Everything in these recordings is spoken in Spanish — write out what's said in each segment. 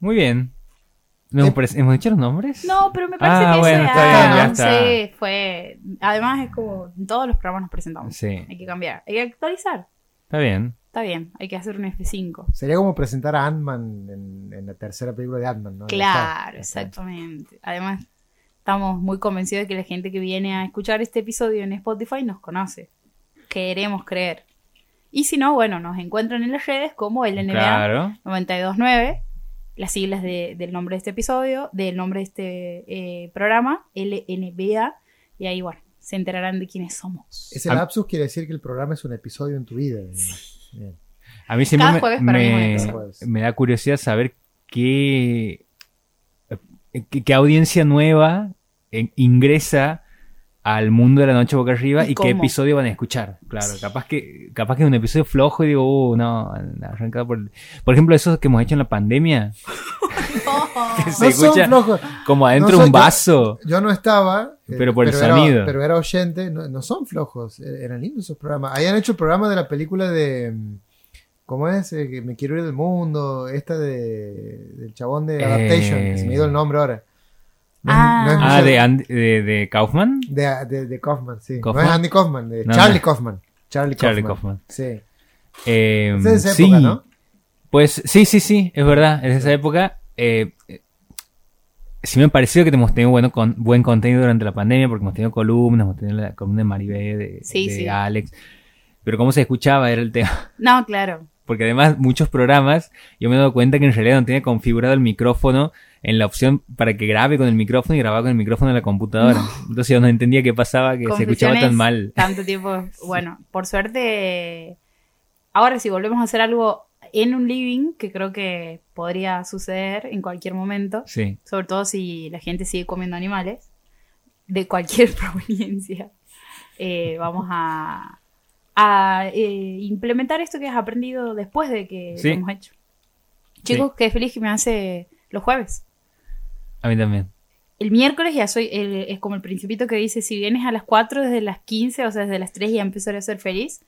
Muy bien. ¿No hemos, pare- ¿hemos dicho los nombres? No, pero me parece Ah, que bueno, ese está bien, ya está. sí, fue. Además, es como en todos los programas nos presentamos. Sí, Hay que cambiar, hay que actualizar. está bien. Está bien, hay que hacer un F5. Sería como presentar a Ant-Man en, en la tercera película de Ant-Man, ¿no? Claro, está. exactamente. Además, estamos muy convencidos de que la gente que viene a escuchar este episodio en Spotify nos conoce. Queremos creer. Y si no, bueno, nos encuentran en las redes como el NBA Claro. 929, las siglas de- del nombre de este episodio, del nombre de este eh, programa, LNBA, y ahí, bueno, se enterarán de quiénes somos. Ese lapsus quiere decir que el programa es un episodio en tu vida. Bien. A mí siempre me, me- da curiosidad saber qué, qué, qué audiencia nueva eh, ingresa al mundo de la noche boca arriba ¿Y y, qué episodio van a escuchar. Claro, capaz que capaz que es un episodio flojo y digo, uh, no, arrancado por... Por ejemplo, esos que hemos hecho en la pandemia, que se No son flojos. como adentro No soy un vaso. Yo no estaba. eh, Pero por el era- sonido. pero era oyente. No, no son flojos. eh, Eran lindos esos programas. Habían hecho el programa de la película de. mm, ¿Cómo es? Eh, que me quiero ir del mundo. Esta de. Del chabón de Adaptation. que se me dio el nombre ahora. No Ah. no Ah, de, Andy- de, de Kaufman. de, de, de Kaufman, sí. ¿Kaufman? No es Andy Kaufman, de No, Charlie no. Kaufman. Charlie Kaufman. Charlie Kaufman. Sí. Eh, Es de esa sí, época, ¿no? Pues sí, sí, sí, es verdad, es de esa época. Eh, eh, sí me ha parecido que hemos tenido bueno, con, buen contenido durante la pandemia, porque hemos tenido columnas, hemos tenido la columna de Maribé, de, Sí, de sí. Alex. Pero cómo se escuchaba era el tema. No, claro. Porque además muchos programas, yo me he dado cuenta que en realidad no tiene configurado el micrófono en la opción para que grabe con el micrófono y grababa con el micrófono en la computadora. Entonces yo no entendía qué pasaba, que se escuchaba tan mal. Tanto tiempo. Bueno, por suerte, ahora si volvemos a hacer algo en un living, que creo que podría suceder en cualquier momento, Sí. sobre todo si la gente sigue comiendo animales, de cualquier proveniencia, eh, vamos a, a eh, implementar esto que has aprendido después de que Sí. lo hemos hecho. Chicos, qué feliz que me hace los jueves. A mí también. El miércoles ya soy, el- es como el principito que dice, si vienes a las 4 desde las 15, o sea, desde las 3 ya empezaré a ser feliz.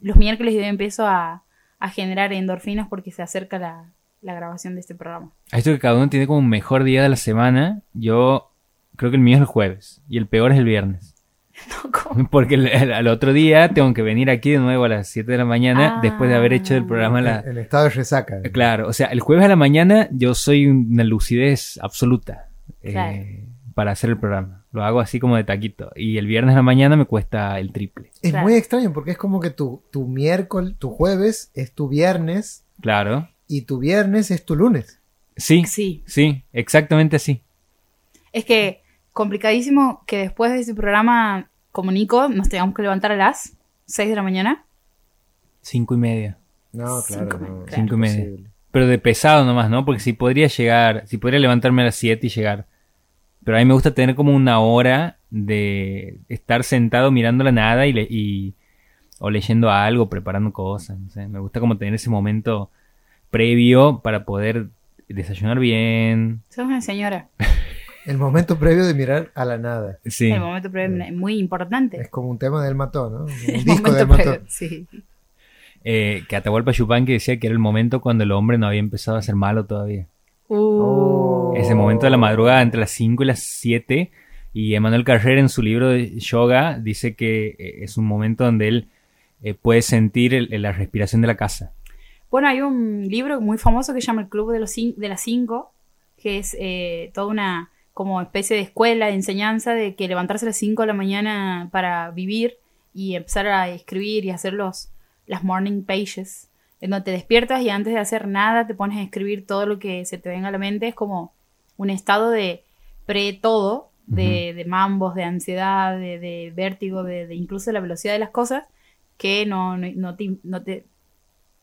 Los miércoles yo empiezo a, a generar endorfinas porque se acerca la, la grabación de este programa. A esto que cada uno tiene como un mejor día de la semana, yo creo que el mío es el jueves y el peor es el viernes. No, ¿cómo? Porque el- el- al otro día tengo que venir aquí de nuevo a las 7 de la mañana Ah. después de haber hecho el programa. a La... En, en estado de resaca. Claro, o sea, el jueves a la mañana yo soy una lucidez absoluta eh, para hacer el programa. Lo hago así como de taquito. Y el viernes a la mañana me cuesta el triple. Es Claro. muy extraño porque es como que tu, tu miércoles, tu jueves es tu viernes Claro. y tu viernes es tu lunes. Sí, Sí, sí, exactamente así. es que complicadísimo que después de este programa, como Nico, nos tengamos que levantar a las 6 de la mañana. Cinco y media. No, Cinco claro. y no, Cinco y media. imposible. Pero de pesado nomás, ¿no? Porque si podría llegar, si podría levantarme a las 7 y llegar. Pero a mí me gusta tener como una hora de estar sentado mirando la nada y, le- y- o leyendo algo, preparando cosas. No sé. Me gusta como tener ese momento previo para poder desayunar bien. Sos una señora. El momento previo de mirar a la nada. Sí. El momento previo es muy importante. Es como un tema del mató, ¿no? Un El disco del momento previo, mató. sí. Eh, que Atahualpa Yupanqui decía que era el momento cuando el hombre no había empezado a ser malo todavía. Uh. Oh. Ese momento de la madrugada entre las 5 y las 7. Y Emanuel Carrera en su libro de yoga dice que eh, es un momento donde él eh, puede sentir el- la respiración de la casa. Bueno, hay un libro muy famoso que se llama El Club de, los cin- de las Cinco, que es eh, toda una como especie de escuela, de enseñanza, de que levantarse a las 5 de la mañana para vivir y empezar a escribir y hacer los, las morning pages, en donde te despiertas y antes de hacer nada te pones a escribir todo lo que se te venga a la mente. Es como un estado de pre-todo, de, de mambos, de ansiedad, de, de vértigo, de, de incluso la velocidad de las cosas, que no, no, no te, no te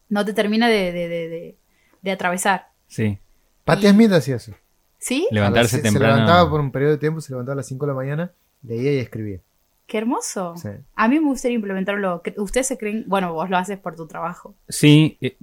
no te termina de, de, de, de- de atravesar. Sí. Patti Smith hacía eso. ¿Sí? Levantarse las- temprano. Se levantaba por un periodo de tiempo, se levantaba a las 5 de la mañana, leía y escribía. Qué hermoso. Sí. A mí me gustaría implementarlo. ¿Qué- ¿Ustedes se creen? Bueno, vos lo haces por tu trabajo. Sí, eh,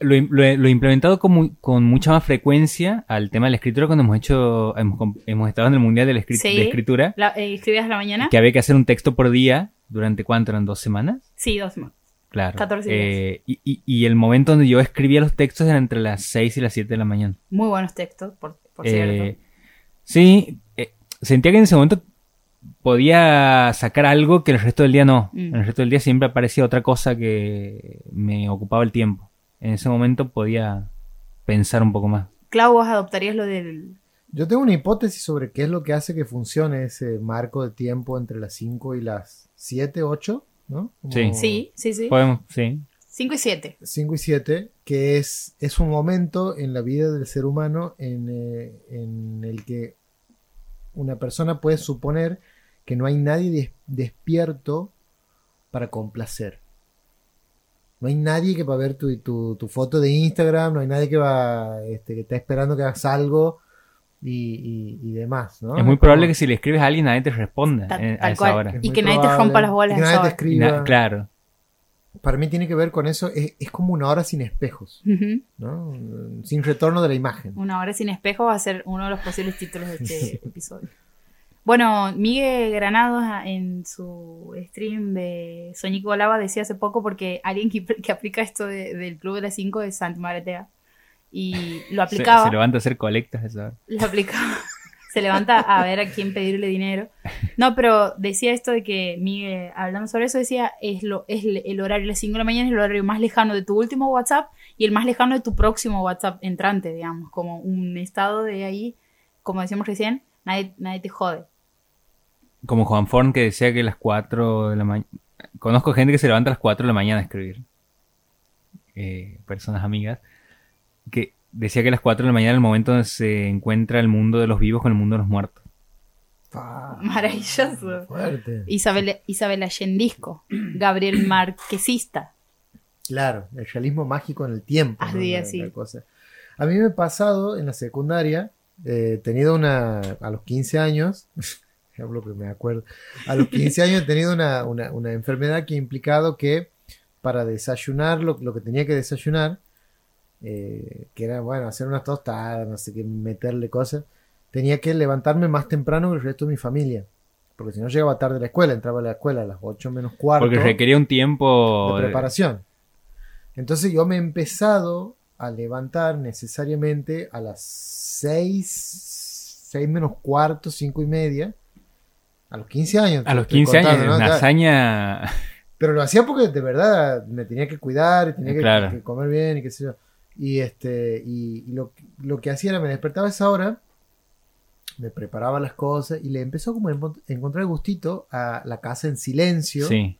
lo, he- lo lo he implementado con, con mucha más frecuencia al tema de la escritura cuando hemos hecho, hemos, hemos estado en el Mundial de, la escri- Sí. de Escritura, La, eh, ¿Escribías la mañana? que había que hacer un texto por día durante cuánto eran dos semanas. Sí, dos más. Claro. 14 Eh, y, y- y el momento donde yo escribía los textos era entre las 6 y las 7 de la mañana. Muy buenos textos, por, por Eh, cierto. sí, eh, sentía que en ese momento podía sacar algo que el resto del día no. Mm. En el resto del día siempre aparecía otra cosa que me ocupaba el tiempo. En ese momento podía pensar un poco más. Clau, vos adoptarías lo del... Yo tengo una hipótesis sobre qué es lo que hace que funcione ese marco de tiempo entre las 5 y las 7, 8, ¿no? Sí. Sí, sí, sí. Podemos, sí. 5 y 7. 5 y 7, que es, es un momento en la vida del ser humano en, eh, en el que una persona puede suponer que no hay nadie des- despierto para complacer. No hay nadie que va a ver tu, tu, tu foto de Instagram, no hay nadie que va este, que está esperando que hagas algo y, y- y demás, ¿no? es muy probable que si le escribes a alguien nadie te responda Tal- en- a tal esa cual. hora. es Y que nadie te rompa las bolas y que nadie te escriba. Na- claro. Para mí tiene que ver con eso, es, es como una hora sin espejos. ¿no? Sin retorno de la imagen. Una hora sin espejo va a ser uno de los posibles títulos de este episodio. Bueno, Miguel Granados ah, en su stream de Soñico Volaba decía hace poco porque alguien que, que aplica esto de- del Club de las 5 es Santi Maratea. Y lo Se, aplicaba. se levanta a hacer colectas esa lo aplicaba. Se levanta a ver a quién pedirle dinero. No, pero decía esto de que Miguel, hablando sobre eso, decía, es, lo, es el horario las 5 de la mañana, es el horario más lejano de tu último WhatsApp y el más lejano de tu próximo WhatsApp entrante, digamos, como un estado de ahí, como decíamos recién, nadie, nadie te jode. Como Juan Forn que decía que las 4 de la mañana... Conozco gente que se levanta a las 4 de la mañana a escribir. Eh, personas amigas. Que decía que las 4 de la mañana es el momento donde se encuentra el mundo de los vivos con el mundo de los muertos. Maravilloso. fuerte. Isabel, Isabel Allendisco, Gabriel Marquesista. Claro, el realismo mágico en el tiempo. Así, La- así. la cosa. A mí me ha pasado en la secundaria, eh, he tenido una, a los 15 años, hablo que me acuerdo, a los 15 años he tenido una, una- una enfermedad que ha implicado que para desayunar lo, lo que tenía que desayunar, eh, que era, bueno, hacer unas tostadas, no sé qué, meterle cosas, tenía que levantarme más temprano que el resto de mi familia. Porque si no llegaba tarde a la escuela, entraba a la escuela a las 8 menos cuarto Porque requería un tiempo... de preparación. Entonces yo me he empezado a levantar necesariamente a las 6, 6 menos cuarto, 5 y media, a los 15 años. A los estoy 15 años, contando, ¿no? una hazaña... Pero lo hacía porque de verdad me tenía que cuidar, tenía que, Claro. que comer bien y qué sé yo. Y este y, y lo, lo que hacía era me despertaba a esa hora, me preparaba las cosas y le empezó como a encont- encontrar gustito a la casa en silencio. Sí.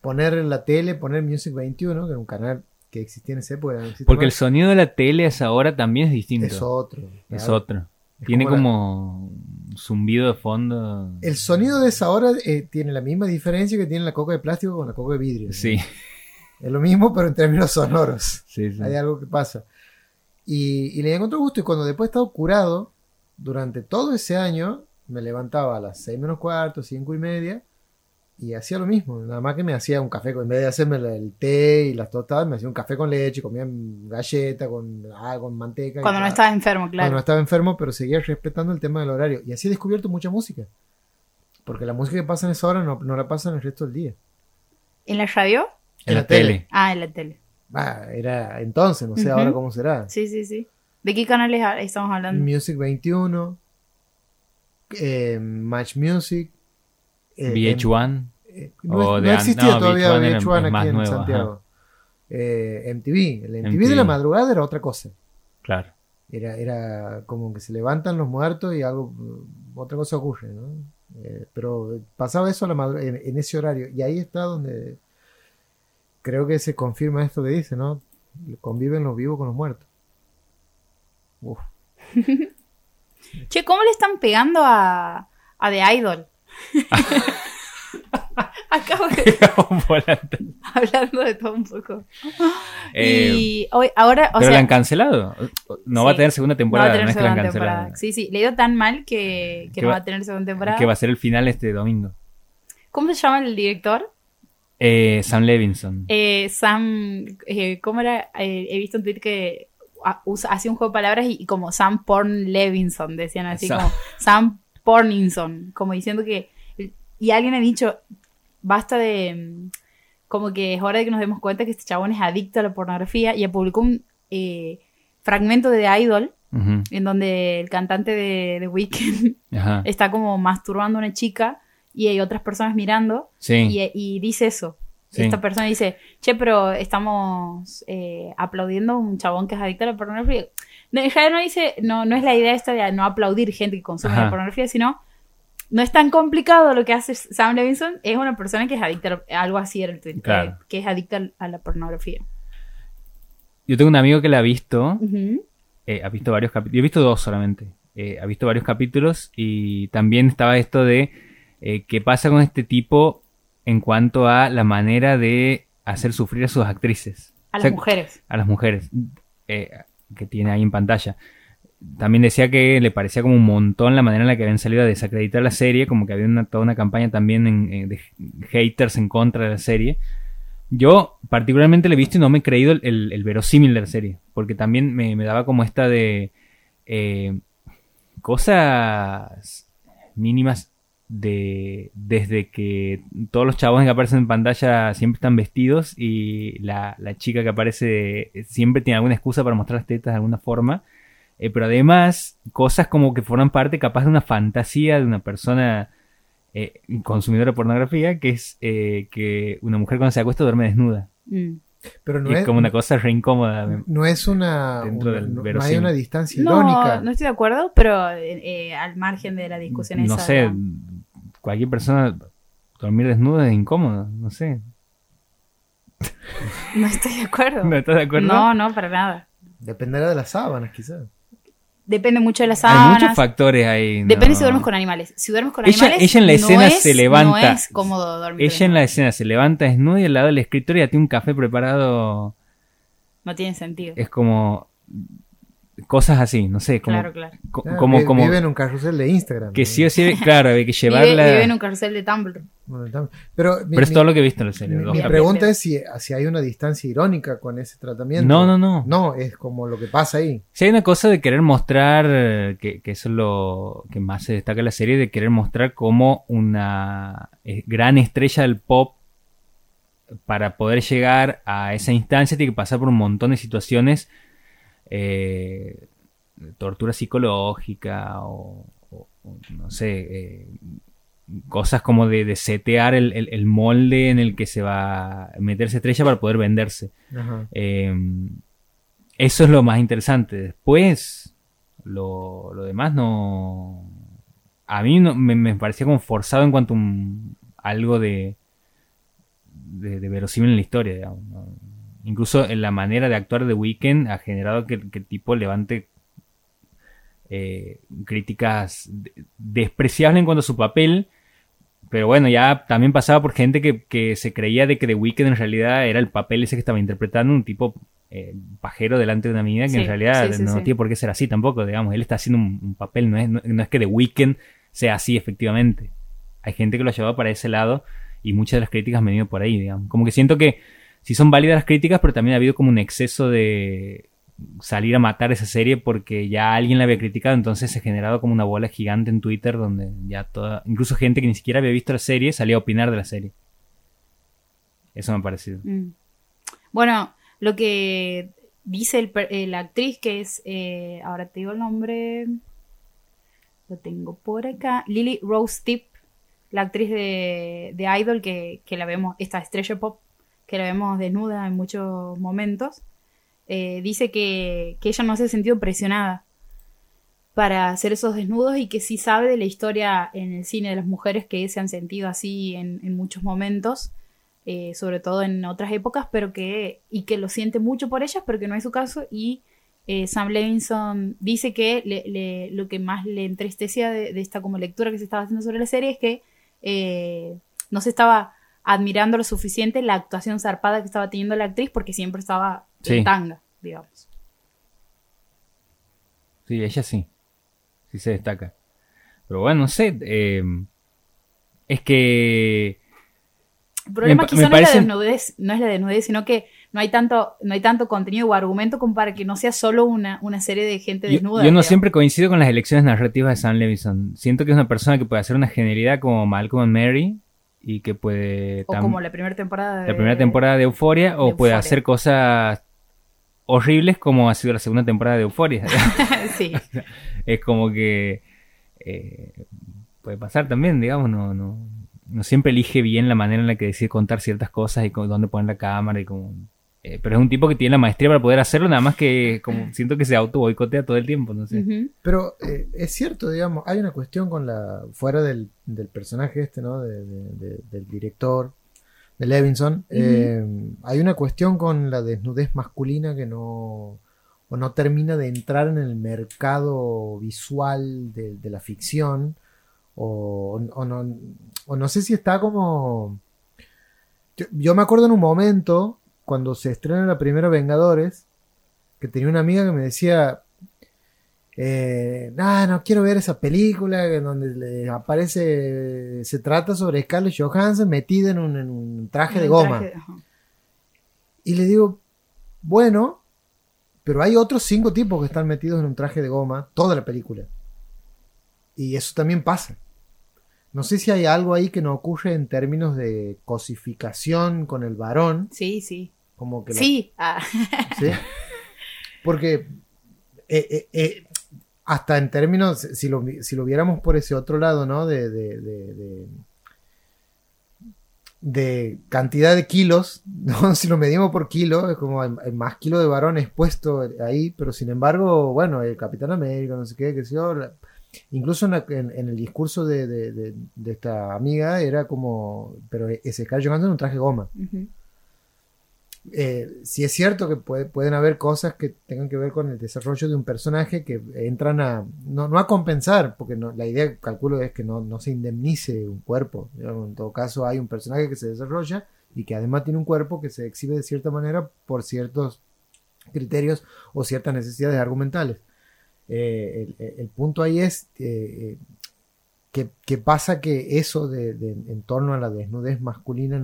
poner en la tele, poner Music 21, que era un canal que existía en esa época. no Porque el sonido de la tele a esa hora también es distinto. es otro. Es otro. Es Tiene como la- zumbido de fondo. El sonido de esa hora eh, tiene la misma diferencia que tiene la coca de plástico con la coca de vidrio. Sí, Es lo mismo, pero en términos sonoros. sí, sí. Hay algo que pasa. Y, y le encontré gusto. Y cuando después he estado curado, durante todo ese año, me levantaba a las 6 menos cuarto, 5 y media, y hacía lo mismo. Nada más que me hacía un café, con- en vez de hacerme el té y las tostadas, me hacía un café con leche, comía galleta con, ah, con manteca. y Cuando no tal. estabas enfermo, Cuando claro. estaba enfermo, pero seguía respetando el tema del horario. Y así he descubierto mucha música. Porque la música que pasa en esa hora no, no la pasa en el resto del día. ¿En la radio? En la tele. Ah, en la tele. Ah, era entonces, no sé ahora cómo será. Sí, sí, sí. ¿De qué canales ha- estamos hablando? Music 21, eh, Match Music. eh, VH1. eh, no, existía no, todavía VH1 era- VH1 es más aquí en nuevo. Santiago. Eh, MTV. El MTV, de la madrugada era otra cosa. Claro. Era, era como que se levantan los muertos y algo, otra cosa ocurre, ¿no? Eh, pero pasaba eso a la en, en ese horario. Y ahí está donde creo que se confirma esto que dice, ¿no? Conviven los vivos con los muertos. Uf. Che, ¿cómo le están pegando a, a The Idol? Acabo de hablando de todo un poco. Eh, y hoy, ahora, o pero la sea, han cancelado. No va a tener segunda no va temporada. a tener No, es que la han segunda temporada. Sí, sí, le dio tan mal que, que Que no va- va a tener segunda temporada. Que va a ser el final este domingo. ¿Cómo se llama el director? Eh, Sam Levinson. Eh, Sam, eh, ¿cómo era? Eh, he visto un tweet que ah, usa, hacía un juego de palabras y, y como Sam Porn Levinson, decían así Sam. como Sam Porninson, como diciendo que... Y alguien ha dicho, basta de... mm, como que es hora de que nos demos cuenta que este chabón es adicto a la pornografía y publicó un eh, fragmento de The Idol en donde el cantante de The Weeknd está como masturbando a una chica y hay otras personas mirando Sí. y, y dice eso. Sí. Esta persona dice, che, pero estamos eh, aplaudiendo a un chabón que es adicto a la pornografía. No, no dice, no, no es la idea esta de no aplaudir gente que consume Ajá. la pornografía, sino no es tan complicado lo que hace Sam Levinson, es una persona que es adicta, a algo así era el tweet, Claro. eh, que es adicta a la pornografía. Yo tengo un amigo que la ha visto. Eh, ha visto varios capítulos. Yo he visto dos solamente. Eh, ha visto varios capítulos y también estaba esto de eh, qué pasa con este tipo en cuanto a la manera de hacer sufrir a sus actrices. A O las mujeres. a las mujeres eh, que tiene ahí en pantalla. También decía que le parecía como un montón la manera en la que habían salido a desacreditar la serie, como que había una, toda una campaña también en- en- de haters en contra de la serie. Yo particularmente le he visto y no me he creído el, el- el verosímil de la serie, porque también me, me daba como esta de eh, cosas mínimas de desde que todos los chavos que aparecen en pantalla siempre están vestidos y la, la chica que aparece siempre tiene alguna excusa para mostrar las tetas de alguna forma. Eh, pero además, cosas como que forman parte capaz de una fantasía de una persona eh, consumidora de pornografía, que es eh, que una mujer cuando se acuesta duerme desnuda. Mm. Pero no es, es, como una cosa re incómoda. no es una. Dentro una- del no, no hay una distancia No, irónica. no estoy de acuerdo, pero eh, eh, al margen de la discusión No esa, sé, ¿no? Cualquier persona dormir desnuda es incómodo, no sé. No estoy de acuerdo. ¿No estás de acuerdo? No, no, para nada. Dependerá de las sábanas, quizás. Depende mucho de las Hay sábanas. muchos factores ahí. no. Depende si duermes con animales. Si duermes con Ella- animales, ella en la no escena es- se levanta. No es cómodo dormir. Ella en la escena se levanta desnuda y al lado del escritorio ya tiene un café preparado. No tiene sentido. Es como. Cosas así, no sé. Como, claro, claro. co- Ah, como, vi- como Vive en un carrusel de Instagram. que ¿no? sí o sí, claro, hay que Vive, llevarla. vive en un carrusel de Tumblr. Bueno, Pero, mi, Pero es mi- todo lo que he visto en la serie. mi- mi pregunta es si, si hay una distancia irónica con ese tratamiento. No, no, no. No, es como lo que pasa ahí. Si hay una cosa de querer mostrar, eh, que, que eso es lo que más se destaca en la serie, de querer mostrar como una eh, gran estrella del pop, para poder llegar a esa instancia, tiene que pasar por un montón de situaciones, eh, tortura psicológica o, o- o no sé, eh, cosas como de, de setear el, el- el molde en el que se va a meterse estrella para poder venderse. Ajá. Eh, eso es lo más interesante. Después, lo, lo demás no. A mí no, me, me parecía como forzado en cuanto a algo de, de, de verosímil en la historia. digamos, ¿no? Incluso en la manera de actuar de Weekend ha generado que, que el tipo levante eh, críticas de- despreciables en cuanto a su papel. Pero bueno, ya también pasaba por gente que, que se creía de que The Weeknd en realidad era el papel ese que estaba interpretando un tipo eh, pajero delante de una mina que Sí, en realidad sí, sí, no tiene por qué ser así tampoco, digamos. Él está haciendo un, un papel, no es, no, no es que The Weeknd sea así efectivamente. Hay gente que lo ha llevado para ese lado y muchas de las críticas han ido por ahí, digamos. Como que siento que sí son válidas las críticas, pero también ha habido como un exceso de salir a matar esa serie porque ya alguien la había criticado, entonces se ha generado como una bola gigante en Twitter donde ya toda, incluso gente que ni siquiera había visto la serie salía a opinar de la serie. Eso me ha parecido. Mm. Bueno, lo que dice eh, la actriz que es, eh, ahora te digo el nombre, lo tengo por acá, Lily Rose Tip, la actriz de, de Idol que, que la vemos, esta estrella pop, que la vemos desnuda en muchos momentos, eh, dice que, que ella no se ha sentido presionada para hacer esos desnudos y que sí sabe de la historia en el cine de las mujeres que se han sentido así en, muchos momentos eh, sobre todo en otras épocas, pero que, y que lo siente mucho por ellas, pero que no es su caso, y eh, Sam Levinson dice que lo que más le entristecía de, esta como lectura que se estaba haciendo sobre la serie es que no se estaba admirando lo suficiente la actuación zarpada que estaba teniendo la actriz porque siempre estaba Sí. en tanga, digamos. Sí, ella sí. Sí se destaca. Pero bueno, no sé. eh, es que. El problema Me quizá me no, es la desnudez, no es la desnudez, sino que no hay tanto, no hay tanto contenido o argumento como para que no sea solo una, una serie de gente Yo, desnuda. yo no digamos. siempre coincido con las elecciones narrativas de Sam Levinson. Siento que es una persona que puede hacer una genialidad como Malcolm and Mary y que puede... O como la primera temporada de... la primera temporada de Euforia o de puede hacer cosas horribles como ha sido la segunda temporada de Euforia. sí. es como que eh, puede pasar también, digamos, no, no, no siempre elige bien la manera en la que decide contar ciertas cosas y con, dónde poner la cámara y como... eh, pero es un tipo que tiene la maestría para poder hacerlo, nada más que como siento que se auto boicotea todo el tiempo, no sé. Pero eh, es cierto, digamos, hay una cuestión con la. fuera del, del personaje este, ¿no? De- de- de- del director, de Levinson. eh, hay una cuestión con la desnudez masculina que no. o no termina de entrar en el mercado visual de, de la ficción. O, o no, o no sé si está como. Yo, yo me acuerdo en un momento, cuando se estrena la primera Vengadores, que tenía una amiga que me decía, eh, "Nah, no quiero ver esa película en donde le aparece, se trata sobre Scarlett Johansson metida en un, en un traje de goma. traje-. Y le digo, bueno, pero hay otros cinco tipos que están metidos en un traje de goma toda la película. Y eso también pasa. No sé si hay algo ahí que no ocurre en términos de cosificación con el varón, Sí, sí. Como que la- Sí. Ah, ¿sí? Porque eh, eh, eh, hasta en términos, si lo, si lo viéramos por ese otro lado, ¿no? De, de, de, de- de cantidad de kilos, ¿no? Si lo medimos por kilo, es como hay, hay más kilos de varón expuesto ahí, pero sin embargo, bueno, el Capitán América, no sé qué, qué sé yo, la- incluso en, la- en- en el discurso de, de- esta amiga era como, pero ese Scarlett Johansson en un traje goma ujú. Eh, sí es cierto que puede- pueden haber cosas que tengan que ver con el desarrollo de un personaje que entran a, no, a compensar, porque la idea, calculo, es que no, se indemnice un cuerpo. en todo caso, hay un personaje que se desarrolla y que además tiene un cuerpo que se exhibe de cierta manera por ciertos criterios o ciertas necesidades argumentales. Eh, el, punto ahí es eh, que, que pasa que eso de, en torno a la desnudez masculina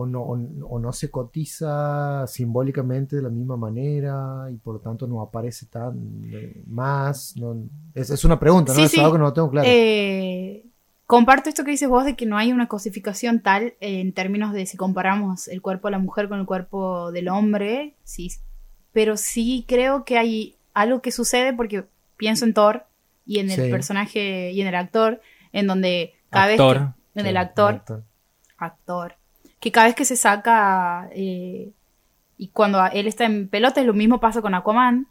o no, o, o no se cotiza simbólicamente de la misma manera y por lo tanto no aparece tan eh, más. no- es, es una pregunta, ¿no? Sí, es sí. algo que no lo tengo claro. Eh, comparto esto que dices vos de que no hay una cosificación tal eh, en términos de si comparamos el cuerpo de la mujer con el cuerpo del hombre, sí, pero sí creo que hay algo que sucede porque pienso en Thor y en el Sí. personaje y en el actor, en donde cada Actor. vez que, en Sí, el actor, actor. actor, que cada vez que se saca eh, y cuando él está en pelota, es lo mismo pasa con Aquaman.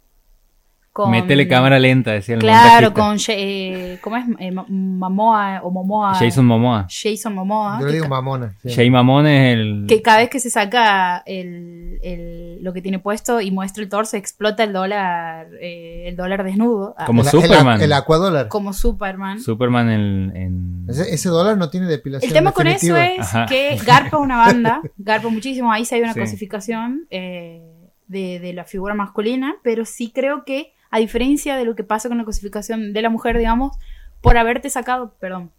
Con, Métele cámara lenta, decía el Claro, con, eh, ¿cómo es? Eh, Ma- Momoa o Momoa. Jason Momoa. Jason Momoa. Yo le que, digo mamona. sí. Jay Mamón es el... que cada vez que se saca el, el- lo que tiene puesto y muestra el torso, explota el dólar, eh, el dólar desnudo. Ah, Como el, Superman. El, el aquadólar. como Superman. Superman en... en- Ese, ese dólar no tiene depilación. El tema con eso es Ajá. que garpa una banda, garpa muchísimo, ahí sí hay una Sí. cosificación eh, de, de la figura masculina, pero sí creo que, a diferencia de lo que pasa con la cosificación de la mujer, digamos, por haberte sacado, perdón,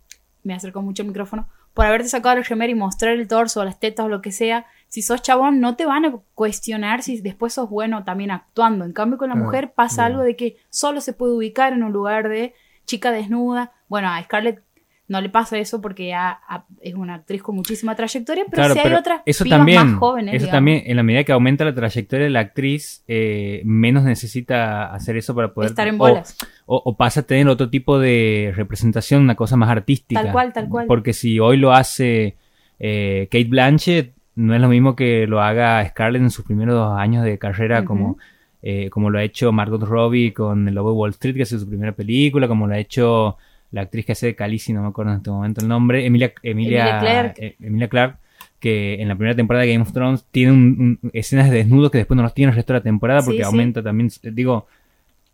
me acercó mucho el micrófono, por haberte sacado el remera y mostrar el torso, las tetas o lo que sea, si sos chabón no te van a cuestionar si después sos bueno también actuando. En cambio con la Ah, mujer pasa algo de que solo se puede ubicar en un lugar de chica desnuda. Bueno, a Scarlett no le pasa eso porque ya ah, es una actriz con muchísima trayectoria, pero Claro, si hay pero otras eso pibas también, más jóvenes. eso digamos. también, en la medida que aumenta la trayectoria de la actriz, eh, menos necesita hacer eso para poder estar en bolas. O, o pasa a tener otro tipo de representación, una cosa más artística. Tal cual, tal cual. Porque si hoy lo hace eh, Kate Blanchett, no es lo mismo que lo haga Scarlett en sus primeros dos años de carrera, como, eh, como lo ha hecho Margot Robbie con El Lobo de Wall Street, que es su primera película, como lo ha hecho la actriz que hace de Khaleesi, no me acuerdo en este momento el nombre, Emilia, Emilia, Emilia Clarke. eh, Emilia que en la primera temporada de Game of Thrones tiene un- un- escenas de desnudo que después no los tiene el resto de la temporada porque Sí, sí. aumenta también, digo,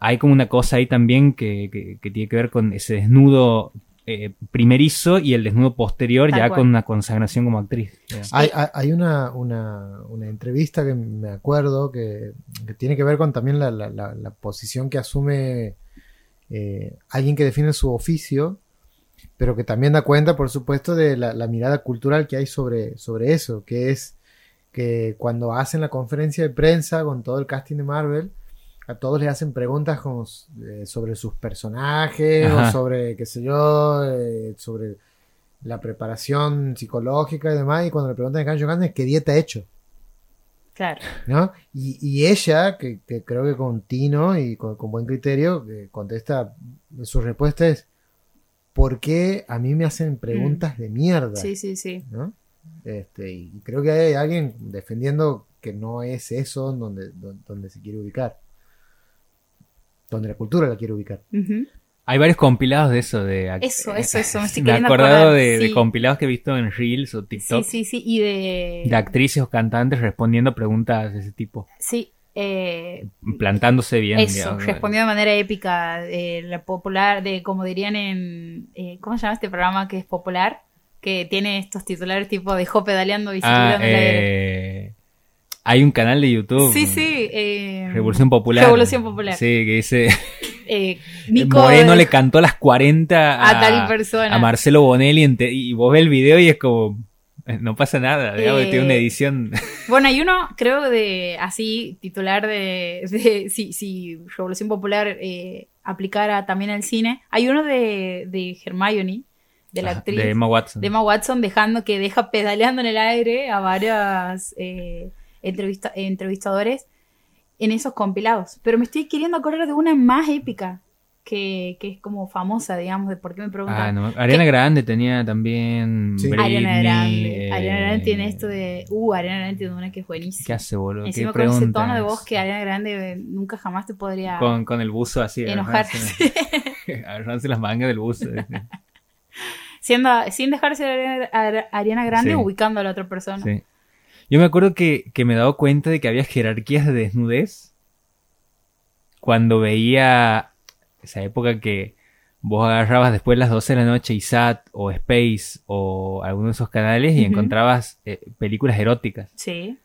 hay como una cosa ahí también que, que- que tiene que ver con ese desnudo eh, primerizo y el desnudo posterior Tal ya cual. con una consagración como actriz. Hay, hay- hay una, una, una entrevista que me acuerdo que, que tiene que ver con también la, la- la- la posición que asume eh, alguien que define su oficio, pero que también da cuenta, por supuesto, de la, la mirada cultural que hay sobre, sobre eso, que es que cuando hacen la conferencia de prensa con todo el casting de Marvel, a todos les hacen preguntas como, eh, sobre sus personajes Ajá. o sobre, qué sé yo, eh, sobre la preparación psicológica y demás, y cuando le preguntan a Johansson qué dieta ha hecho, Claro. ¿no? Y, y ella, que, que creo que con tino y con, con buen criterio, que contesta, su respuesta es, ¿por qué a mí me hacen preguntas de mierda? Mm. Sí, sí, sí. ¿no? Este, y creo que hay alguien defendiendo que no es eso donde, donde, donde se quiere ubicar. Donde la cultura la quiere ubicar. Hay varios compilados de eso. De, Eso, eso, eso. Me estoy me acordado de, de Sí. compilados que he visto en Reels o Sí, TikTok sí, sí. Y de. de actrices o cantantes respondiendo preguntas de ese tipo, Sí. eh, plantándose bien. eso, digamos. respondió de manera épica. eh, la popular, de como dirían en. eh, ¿Cómo se llama este programa que es popular? Que tiene estos titulares tipo dejó pedaleando bicicleta Ah, aire. eh, hay un canal de YouTube. Sí, sí. eh, Revolución Popular. Revolución Popular. Sí, que dice. Eh, Nico Moreno le cantó a las 40 a, a tal persona. a Marcelo Bonelli y vos ves el video y es como. eh, No pasa nada, digamos, Eh, tiene una edición. Bueno, hay uno, creo, de así, titular de, de si, si Revolución Popular eh, aplicara también al cine. Hay uno de, de Hermione, de la actriz de Emma Watson. de Emma Watson, dejando que deja pedaleando en el aire a varios eh, entrevista- entrevistadores en esos compilados. Pero me estoy queriendo acordar de una más épica, que, que es como famosa, digamos, de por qué me Ah, preguntan. no. Ariana Grande tenía también. Sí. Britney, Ariana Grande. eh, Ariana Grande tiene esto de. Uh, Ariana Grande tiene una que es buenísima. ¿Qué hace, boludo? Encima ¿Qué con ese tono de voz que Ariana Grande eh, nunca jamás te podría Con, con el buzo así. enojar. agarrándose- Agarrándose las mangas del buzo. Siendo, sin dejar de ser Ariana, Ar- Ariana Grande, Sí. ubicando a la otra persona. Sí. Yo me acuerdo que, que me he dado cuenta de que había jerarquías de desnudez cuando veía esa época que vos agarrabas después de las 12 de la noche ISAT o Space o alguno de esos canales y encontrabas eh, películas eróticas. Sí.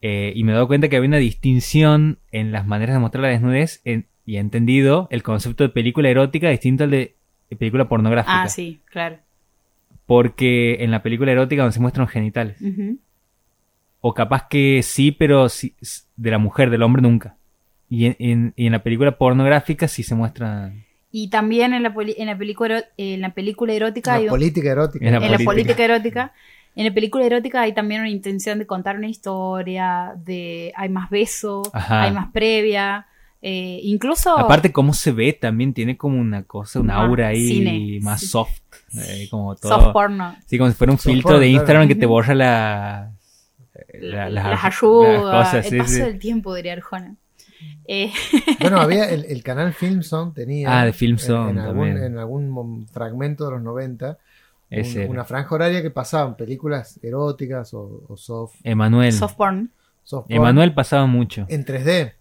Eh, y me he dado cuenta que había una distinción en las maneras de mostrar la desnudez en- y he entendido el concepto de película erótica distinto al de película pornográfica. Ah, sí, claro. Porque en la película erótica donde se muestran genitales. O capaz que sí, pero sí- de la mujer, del hombre nunca. Y en, en- y en la película pornográfica sí se muestra. Y también en la, poli- en la, película, en la película erótica La hay un- política erótica. En la en la política. erótica. En la película erótica hay también una intención de contar una historia, de hay más beso, Ajá. hay más previa, eh, incluso Aparte, cómo se ve también tiene como una cosa, una aura ahí cine. más Sí. soft. eh, como todo. soft porno. Sí, como si fuera un Soft filtro de claro. Instagram que te borra la, la- las, las, ayudas, las cosas. el sí, paso sí. del tiempo, diría Arjona. Eh, Bueno, había el, el canal Filmson tenía. Ah, de Filmson en, en algún, también. en algún mom- fragmento de los 90. un- Ese era. una franja horaria que pasaban películas eróticas o, o soft, Emanuel. soft porn. soft porn Emanuel pasaba mucho. en 3D.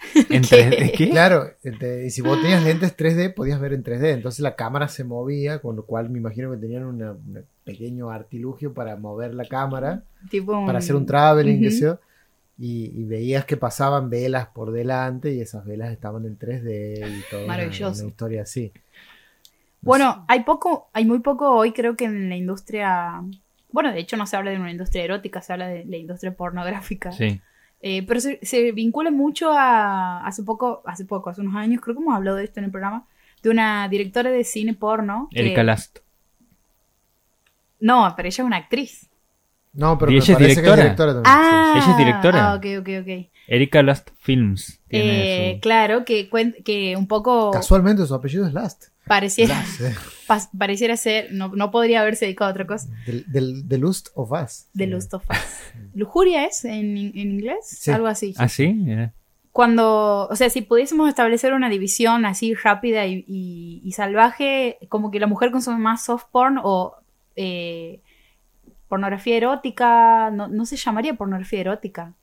En 3D, ¿Qué? Claro, este, y si vos tenías lentes 3D, podías ver en 3D. Entonces la cámara se movía, con lo cual me imagino que tenían un pequeño artilugio para mover la cámara, Tipo para hacer un traveling. Y, y veías que pasaban velas por delante y esas velas estaban en 3D y todo. Maravilloso. Una, historia así. Bueno, hay poco, hay muy poco hoy creo que en la industria, bueno, de hecho no se habla de una industria erótica, se habla de la industria pornográfica. Sí. Eh, pero se, se vincula mucho a hace poco, hace poco, hace unos años, creo que hemos hablado de esto en el programa, de una directora de cine porno. Erika Last. No, pero ella es una actriz. No, pero ¿Y ella es parece que directora? es directora también. Ah, Ella es directora. Ah, ok, ok, ok. Erika Last Films. Tiene Eh, su- Claro, que, que un poco sí. Casualmente su apellido es Last. Pareciera, eh. pareciera ser, no, no podría haberse dedicado a otra cosa, Del, del- The Lust of Us. Sí. Lust of Us. ¿Lujuria es en, en inglés? Sí. Algo así. Ah, sí. Cuando, o sea, si pudiésemos establecer una división así rápida y, y- y salvaje, como que la mujer consume más soft porn o eh, pornografía erótica, no, no se llamaría pornografía erótica.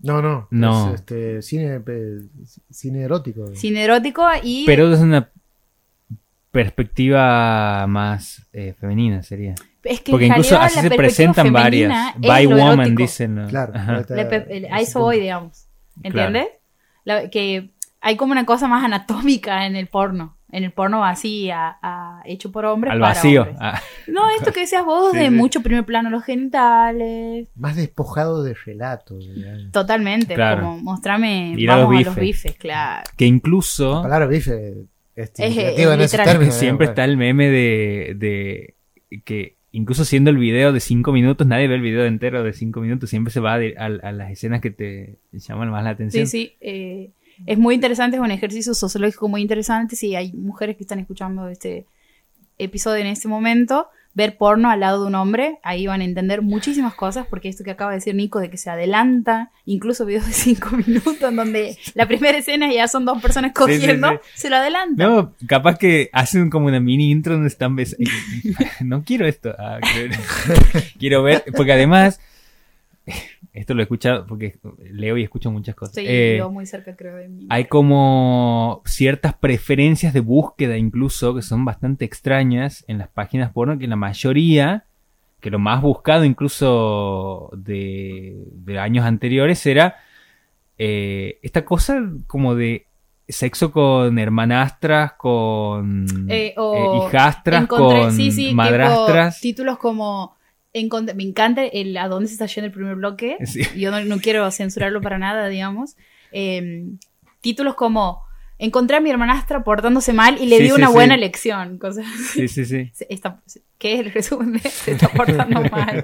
No, no. No. Es, este, cine, cine erótico. Cine erótico y... Pero desde una perspectiva más eh, femenina sería. es que Porque en incluso así la se presentan varias. By woman dicen. ¿no? Claro. La a eso voy, digamos. ¿Entiendes? La- que hay como una cosa más anatómica en el porno. En el porno así, a- a- hecho por hombres. Al para vacío. hombres. Ah, No, esto que decías vos, Sí, de sí. mucho primer plano los genitales. Más despojado de relato. digamos. Totalmente. Claro. Como mostrame, Ir a vamos los a los bifes. bifes, claro. que La incluso palabra bife eh, en esos literal. términos. siempre está el meme de, de que incluso siendo el video de 5 minutos, nadie ve el video entero de 5 minutos, siempre se va a, a, las escenas que te llaman más la atención. Sí, sí. Eh, es muy interesante, es un ejercicio sociológico muy interesante. Si hay mujeres que están escuchando este episodio en este momento, ver porno al lado de un hombre, ahí van a entender muchísimas cosas, porque esto que acaba de decir Nico, de que se adelanta, incluso videos de cinco minutos, en donde la primera escena ya son dos personas cogiendo, se lo adelanta. No, capaz que hacen como una mini intro donde están besando. no quiero esto. Ah, quiero ver, porque además esto lo he escuchado porque leo y escucho muchas cosas. Sí, eh, muy cerca creo de mí. Hay como ciertas preferencias de búsqueda incluso que son bastante extrañas en las páginas porno que la mayoría, que lo más buscado incluso de, años anteriores era eh, esta cosa como de sexo con hermanastras, con eh, hijastras, con madrastras. títulos como me encanta el a dónde se está yendo el primer bloque. Yo no, quiero censurarlo para nada, digamos. Em, títulos como Encontré a mi hermanastra portándose mal y le di una buena lección. Cosas Sí, sí, sí. ¿Qué es el resumen Se está portando mal.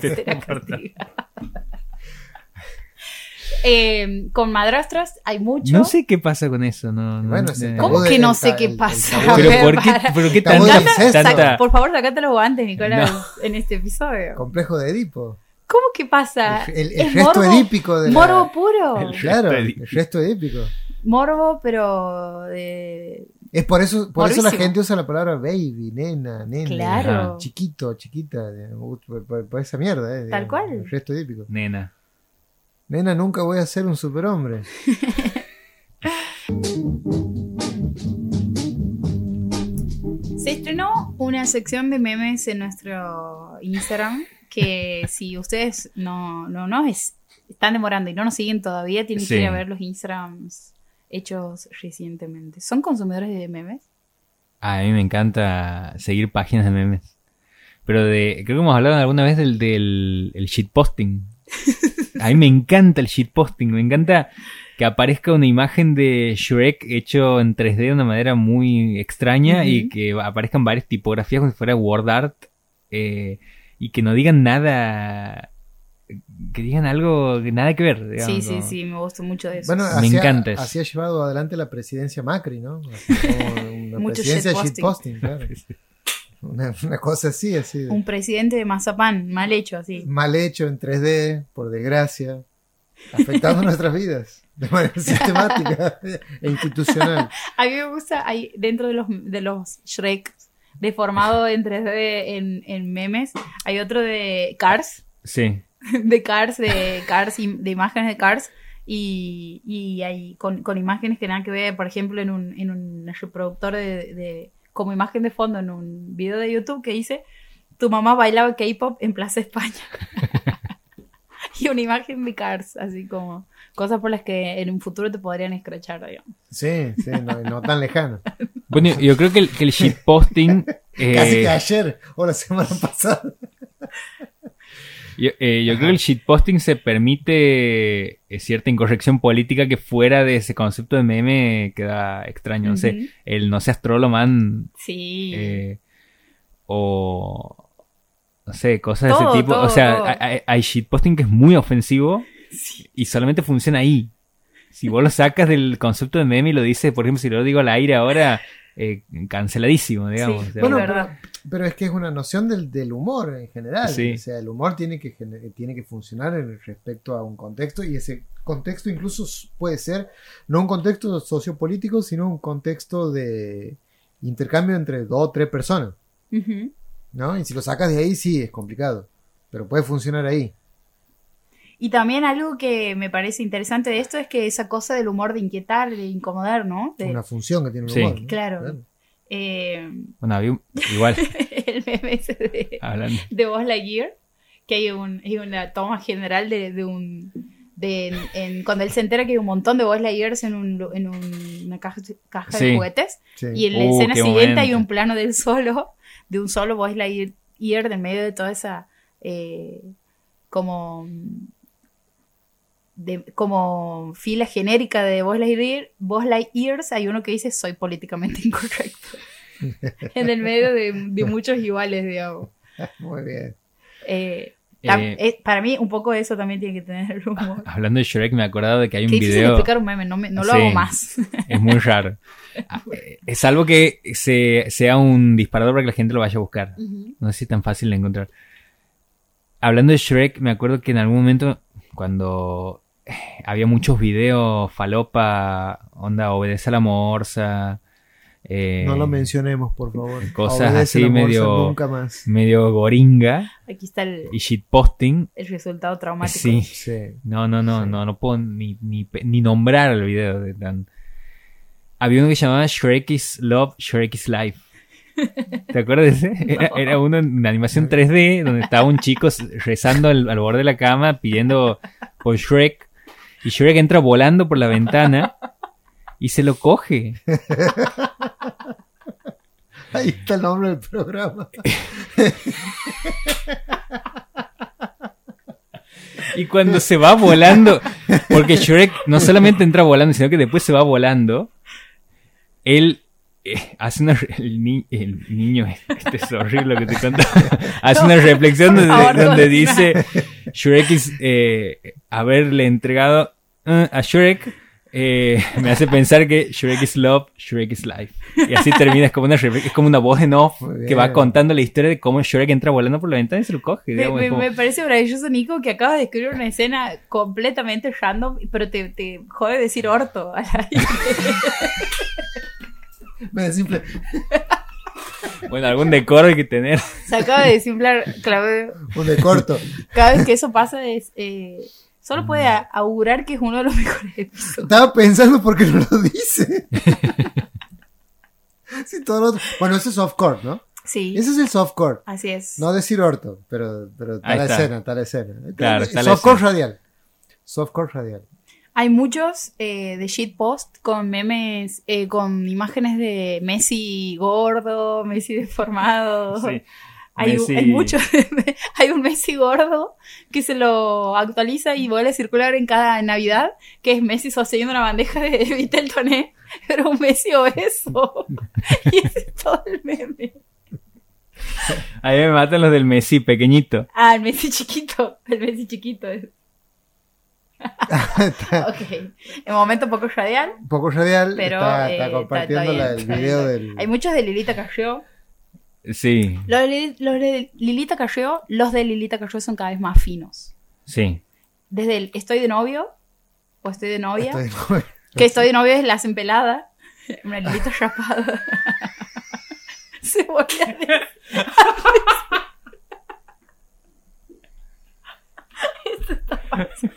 Eh, con madrastras hay mucho. No sé qué pasa con eso. No, bueno, ¿Cómo que no sé qué pasa? pero, ¿por qué, ¿pero qué tanta, Por favor, sacate los guantes, Nicolás, en este episodio. Complejo de Edipo. ¿Cómo que pasa? El, resto edípico de Morbo puro. El claro, el resto edípico. Morbo, pero de... Es por eso, por eso la gente usa la palabra baby, nena, nena. Claro. Chiquito, chiquita. Por, esa mierda, ¿eh? Tal cual. El resto edípico. Nena. Nena, nunca voy a ser un superhombre. Se estrenó una sección de memes en nuestro Instagram que si ustedes no, no nos están demorando y no nos siguen todavía, tienen que ir a ver los Instagrams hechos recientemente. ¿Son consumidores de memes? a mí me encanta seguir páginas de memes. Pero de, creo que hemos hablado alguna vez del, del el shitposting. A mí me encanta el shitposting, me encanta que aparezca una imagen de Shrek hecho en 3D de una manera muy extraña y que aparezcan varias tipografías como si fuera word art eh, y que no digan nada que digan algo nada que ver. sí, sí, sí, me gusta mucho de eso. Bueno, me encanta eso. Así ha llevado adelante la presidencia Macri, ¿no? una presidencia shitposting, claro. Una, cosa así, así. Un presidente de mazapán, mal hecho así. Mal hecho en 3D, por desgracia, afectando nuestras vidas de manera sistemática e institucional. A mí me gusta, hay, dentro de los, de los Shrek deformado en 3D en, memes, hay otro de Cars. Sí. De Cars, de Cars, de imágenes de Cars. Y, y hay con, imágenes que nada que ver, por ejemplo, en un, en un reproductor de como imagen de fondo en un video de YouTube que hice, tu mamá bailaba K-pop en Plaza España. y una imagen de Cars, así como cosas por las que en un futuro te podrían escrachar, digamos. Sí, sí, no, tan lejano. Bueno, yo creo que el, que el shitposting... Eh, Casi que ayer o la semana pasada. Yo, eh, yo creo que el shitposting se permite eh, cierta incorrección política que fuera de ese concepto de meme queda extraño. No sé, el no seas trolo, man. Sí. Eh, o. No sé, cosas de ese tipo. o sea, hay, shitposting que es muy ofensivo y solamente funciona ahí. Si vos lo sacas del concepto de meme y lo dices, por ejemplo, si lo digo al aire ahora, eh, canceladísimo, digamos. bueno, pero, es que es una noción del, humor en general. O sea, el humor tiene que, tiene que funcionar respecto a un contexto y ese contexto incluso puede ser no un contexto sociopolítico, sino un contexto de intercambio entre dos o tres personas. ¿No? Y si lo sacas de ahí, sí, es complicado. Pero puede funcionar ahí. Y también algo que me parece interesante de esto es que esa cosa del humor de inquietar, de incomodar, ¿no? Una función que tiene el humor. Claro. Eh, bueno, igual. el meme ese de, de Buzz Lightyear, que hay, un, hay una toma general de, un... De, en, cuando él se entera que hay un montón de Buzz Lightyears en, un, en una caja, caja de juguetes y en la uh, escena siguiente hay un plano del solo, de un solo Buzz Lightyear del medio de toda esa eh, como como fila genérica de Buzz Lightyear, Buzz Lightyears hay uno que dice soy políticamente incorrecto. en el medio de, muchos iguales, digamos. Muy bien. Eh, Eh, eh, para mí, un poco de eso también tiene que tener el humor. Hablando de Shrek, me he acordado de que hay un Qué video. explicar un meme, no, me- no lo Sí. hago más. Es muy raro. Ah, eh, Es salvo que se, sea un disparador para que la gente lo vaya a buscar. No sé si es tan fácil de encontrar. Hablando de Shrek, me acuerdo que en algún momento, cuando había muchos videos falopa, onda, obedece a la morsa, eh, No lo mencionemos, por favor. cosas Obedece así morsa, medio- Nunca más. medio goringa Aquí está el, y shitposting. el resultado traumático. Sí, Sí. no, no, no, Sí. no, no puedo ni, ni, ni nombrar el video de tan... Había uno que se llamaba Shrek is Love, Shrek is Life. ¿Te acuerdas de ese? Era, era uno en una animación 3D donde estaba un chico rezando al, al borde de la cama pidiendo por Shrek. Y Shrek entra volando por la ventana y se lo coge. Ahí está el nombre del programa. Y cuando se va volando, porque Shrek no solamente entra volando, sino que después se va volando, él eh, hace una... El, ni- el niño, este es horrible lo que te contaba, hace una reflexión donde, favor, donde no. dice, Shrek es eh, haberle entregado eh, a Shrek. eh, me hace pensar que Shrek is love, Shrek is life. Y así termina, es como una, es como una voz en off que va contando la historia de cómo Shrek entra volando por la ventana y se lo coge. Me, digamos, es me- como- me parece maravilloso, Nico, que acabas de escribir una escena completamente random, pero te, te jode decir orto al aire. Me desinflé. Bueno, algún decoro hay que tener. Se acaba de desinflar Claudio. Un de corto. Cada vez que eso pasa es... eh, solo puede a- augurar que es uno de los mejores episodios. Estaba pensando por qué no lo dice. Sí, todo lo otro- Bueno, ese es softcore, ¿no? Sí, Ese es el softcore. así es. No decir orto, pero, pero la está. escena, está la escena. Claro, está la softcore escena. radial. Softcore radial. Hay muchos eh, de shitpost con memes, eh, con imágenes de Messi gordo, Messi deformado. Sí. Hay, Messi- hay muchos, hay un Messi gordo que se lo actualiza y vuelve a circular en cada Navidad, que es Messi sosteniendo una bandeja de Vitel Toné, pero un Messi obeso. y ese es todo el meme. A mí me matan los del Messi pequeñito. Ah, el Messi chiquito, el Messi chiquito. es. ok, en momento un poco radial, Un poco radial. pero está, eh, está compartiendo bien, el video del. Hay muchos de Lilita Carrió. Sí, Los de, los de Lilita Carrió, los de Lilita Carrió son cada vez más finos. sí. Desde el estoy de novio o estoy de novia. Estoy- Que estoy de novio es la hacen pelada. Una lilita rapada. De... Esto está fácil.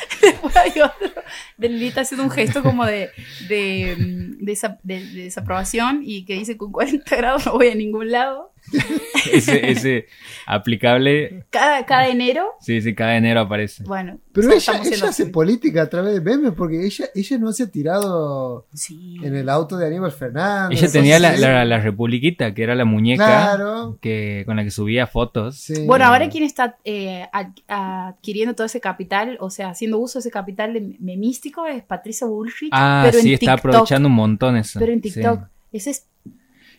Después hay otro de Lilita haciendo un gesto como de, de, mm, de- de desaprobación y que dice con 40 grados no voy a ningún lado. Ese, ese aplicable, Cada, cada enero, sí, sí, cada enero aparece. bueno. Pero ella, ella hace así. política a través de memes porque ella, ella no se ha tirado Sí. en el auto de Aníbal Fernández. Ella tenía la, la, la republiquita, que era la muñeca Claro. que, con la que subía fotos. Sí. Bueno, ahora quien está eh, ad- adquiriendo todo ese capital, o sea, haciendo uso de ese capital de memístico es Patricia Bullrich. Ah, pero sí, en está TikTok, aprovechando un montón eso. Pero en sí. TikTok. Ese es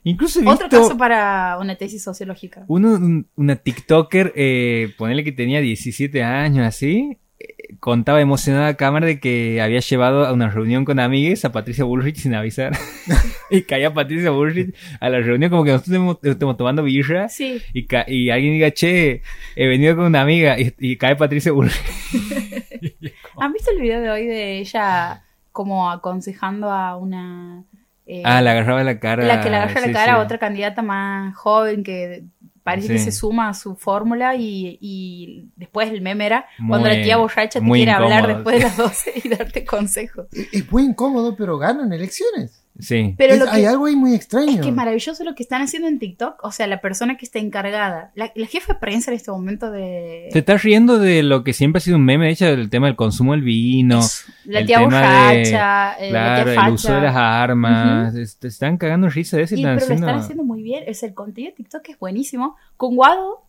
Incluso he otro visto caso para una tesis sociológica. uno, un- una TikToker, eh, ponele que tenía 17 años así, eh, contaba emocionada a cámara de que había llevado a una reunión con amigues a Patricia Bullrich sin avisar. y caía Patricia Bullrich a la reunión como que nosotros estemos tomando birra. Sí, Y, y alguien diga, che, he venido con una amiga y, y cae Patricia Bullrich. ¿han visto el video de hoy de ella como aconsejando a una... eh, ah, la agarraba la cara. la que le agarra sí, la cara a sí. otra candidata más joven que parece que se suma a su fórmula y, y después el meme era cuando Muy- la tía borracha te quiere hablar después de las 12 y darte consejos. Es muy incómodo, pero ganan elecciones. Sí. Pero Es- lo que, Hay algo ahí muy extraño. Es que es maravilloso lo que están haciendo en TikTok. O sea, la persona que está encargada, la, la jefa de prensa en este momento de. Te estás riendo de lo que siempre ha sido un meme, de hecho, del tema del consumo del vino. Eso, la el tía tema borracha, eh, la Claro, tía el uso de las armas. es- Te están cagando risa de eso. y pero lo haciendo- están haciendo muy bien. Es el contenido de TikTok es buenísimo. Con Guado,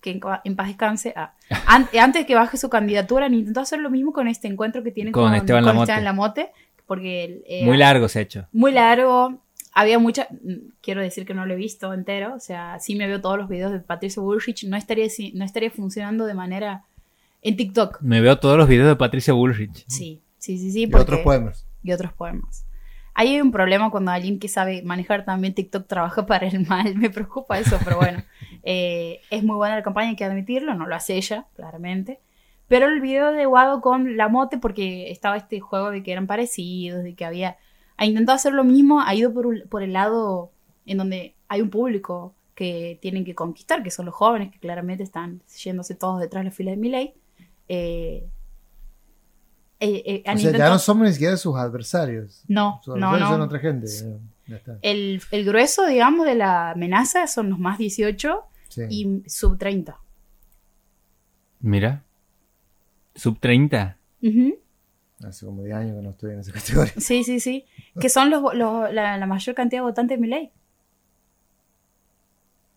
que en, en paz descanse, ah, an- antes de que baje su candidatura, han intentado hacer lo mismo con este encuentro que tiene Con con, Esteban con Lamote. Esteban Lamote. Porque el, eh, Muy largo se ha hecho. muy largo. había mucha, mm, quiero decir que no lo he visto entero, o sea, sí me veo todos los videos de Patricia Bullrich, no estaría, no estaría funcionando de manera en TikTok. Me veo todos los videos de Patricia Bullrich. Sí, sí, sí, sí. Y otros poemas. y otros poemas. Ahí hay un problema cuando alguien que sabe manejar también TikTok trabaja para el mal. Me preocupa eso, pero bueno. Eh, es muy buena la campaña, hay que admitirlo. No lo hace ella, claramente. Pero el video de Wado con la mote, porque estaba este juego de que eran parecidos, de que había. Ha intentado hacer lo mismo, ha ido por, un- por el lado en donde hay un público que tienen que conquistar, que son los jóvenes, que claramente están yéndose todos detrás de la fila de Miley. Eh, eh, eh, O sea, ya no somos ni siquiera sus adversarios. no, Sus no, adversarios no. son otra gente. ya está. El, el grueso, digamos, de la amenaza son los más 18 Sí. y sub 30. Mira. Sub 30. Ujú. Hace como 10 años que no estoy en esa categoría. Sí, sí, sí. Que son los, los- la, la mayor cantidad de votantes de mi ley.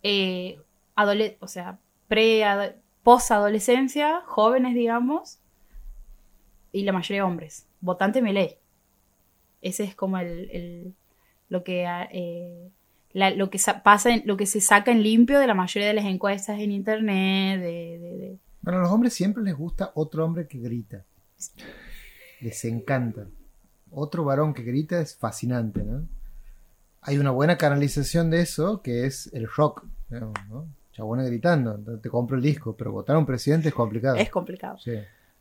Eh, adole- o sea, pre posadolescencia, jóvenes, digamos, y la mayoría hombres. Votante mi ley. Ese es como el, el- lo que ah, eh, la- lo que sa- pasa, en- lo que se saca en limpio de la mayoría de las encuestas en internet, de, de- de- Bueno, a los hombres siempre les gusta otro hombre que grita. Les encanta. Otro varón que grita es fascinante, ¿no? Hay una buena canalización de eso que es el rock, ¿no? Chabones gritando, te compro el disco, pero votar a un presidente es complicado. es complicado. Sí.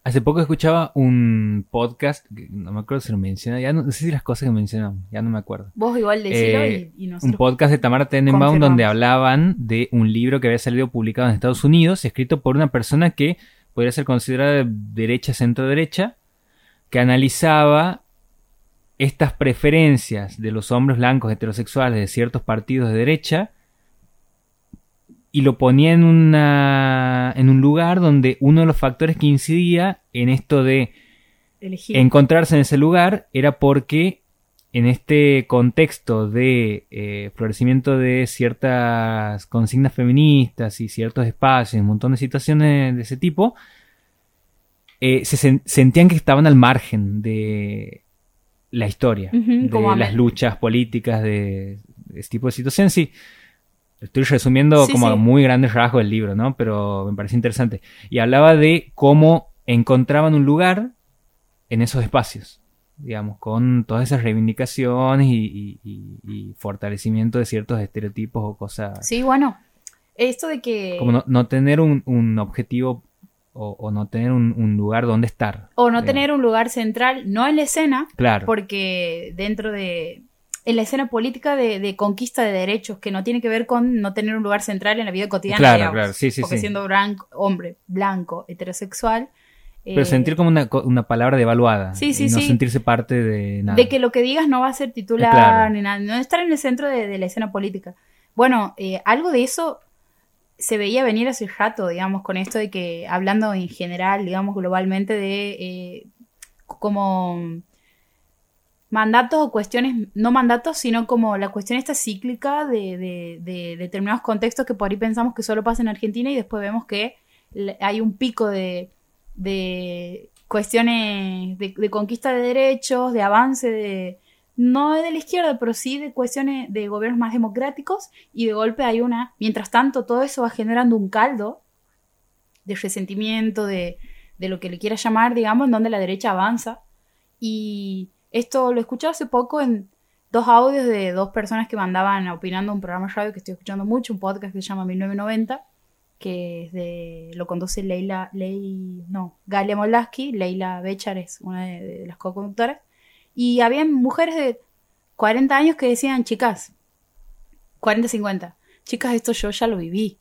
Hace poco escuchaba un podcast, no me acuerdo si lo menciona, ya no, no sé si las cosas que mencionamos, ya no me acuerdo. Vos igual decilo Eh, y, y Un nosotros podcast de Tamara Tenenbaum donde hablaban de un libro que había salido publicado en Estados Unidos, escrito por una persona que podría ser considerada de derecha, centro-derecha, que analizaba estas preferencias de los hombres blancos heterosexuales de ciertos partidos de derecha y lo ponía en, una, en un lugar donde uno de los factores que incidía en esto de elegir. encontrarse en ese lugar era porque en este contexto de eh, florecimiento de ciertas consignas feministas y ciertos espacios, un montón de situaciones de ese tipo, eh, se sen- sentían que estaban al margen de la historia, de las luchas políticas, de, de ese tipo de situaciones. Sí, estoy resumiendo Sí, como a sí. muy grandes rasgos del libro, ¿no? Pero me parece interesante. Y hablaba de cómo encontraban un lugar en esos espacios, digamos, con todas esas reivindicaciones y, y- y- y fortalecimiento de ciertos estereotipos o cosas. Sí, bueno, esto de que... Como no, no tener un, un objetivo o, o no tener un, un lugar donde estar. o no digamos. tener un lugar central, no en la escena, Claro. porque dentro de... En la escena política de, de conquista de derechos, que no tiene que ver con no tener un lugar central en la vida cotidiana. Claro, digamos. claro, sí, sí, Porque sí. siendo blanco, hombre, blanco, heterosexual... Pero eh, sentir como una, una palabra devaluada. Sí, sí, y no sí. sentirse parte de nada. De que lo que digas no va a ser titular Claro. ni nada, no estar en el centro de, de la escena política. Bueno, eh, algo de eso se veía venir hace rato, digamos, con esto de que, hablando en general, digamos, globalmente de eh, como mandatos o cuestiones, no mandatos, sino como la cuestión esta cíclica de, de- de determinados contextos que por ahí pensamos que solo pasa en Argentina y después vemos que hay un pico de, cuestiones de, de conquista de derechos, de avance de no de la izquierda, pero sí de cuestiones de gobiernos más democráticos y de golpe hay una, mientras tanto todo eso va generando un caldo de resentimiento, de, de lo que le quiera llamar, digamos, en donde la derecha avanza. Y esto lo escuché hace poco en dos audios de dos personas que mandaban opinando un programa de radio que estoy escuchando mucho, un podcast que se llama 1990, que es de, lo conduce Leila, Ley, no, Galia Molaski, Leila Bechar es una de, las co-conductoras, y habían mujeres de 40 años que decían, chicas, 40, 50, chicas, esto yo ya lo viví.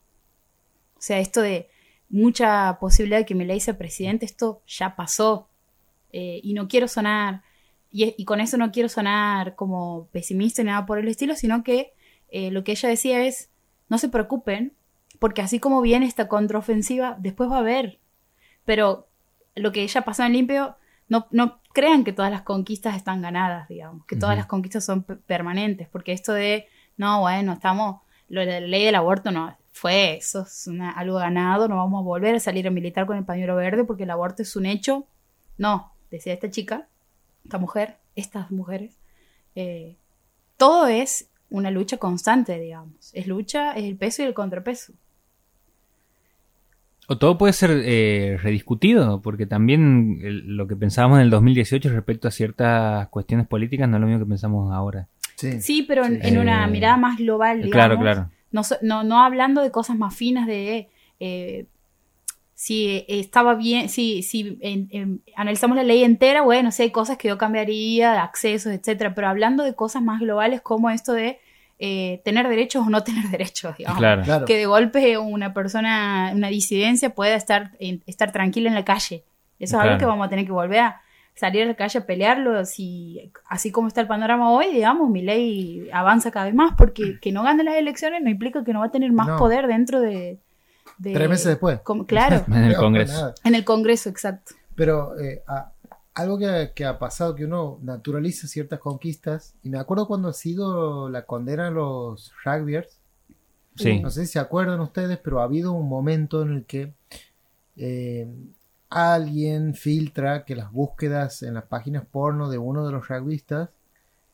O sea, esto de mucha posibilidad de que Milei sea presidente, esto ya pasó. Eh, y no quiero sonar, y, y con eso no quiero sonar como pesimista ni nada por el estilo, sino que eh, lo que ella decía es, no se preocupen, porque así como viene esta contraofensiva, después va a haber. Pero lo que ella pasó en limpio, no, no crean que todas las conquistas están ganadas, digamos, que todas las conquistas son pe- permanentes, porque esto de, no, bueno, estamos, lo de la ley del aborto no, fue, eso es una- algo ganado, no vamos a volver a salir a militar con el pañuelo verde porque el aborto es un hecho. No, decía esta chica, esta mujer, estas mujeres, eh, todo es una lucha constante, digamos. Es lucha, es el peso y el contrapeso. O todo puede ser eh, rediscutido, porque también el- lo que pensábamos en el 2018 respecto a ciertas cuestiones políticas no es lo mismo que pensamos ahora. Sí. Sí, pero en, Sí. en una Eh, mirada más global, digamos. Claro, claro. No, no, no hablando de cosas más finas de eh, si estaba bien, si, si en- en- analizamos la ley entera, bueno, sí hay cosas que yo cambiaría, accesos, etcétera, pero hablando de cosas más globales como esto de eh, tener derechos o no tener derechos, digamos. Claro. Claro. Que de golpe una persona, una disidencia pueda estar, en- estar tranquila en la calle. Eso es algo que vamos a tener que volver a salir a la calle a pelearlo. Si, así como está el panorama hoy, digamos, mi ley avanza cada vez más porque que no gane las elecciones no implica que no va a tener más No. poder dentro de... de- Tres meses después. como- claro, En el Congreso. en el Congreso, exacto. Pero eh, a- algo que, que ha pasado, que uno naturaliza ciertas conquistas, y me acuerdo cuando ha sido la condena a los rugbyers, Sí. no sé si se acuerdan ustedes, pero ha habido un momento en el que eh, alguien filtra que las búsquedas en las páginas porno de uno de los rugbyistas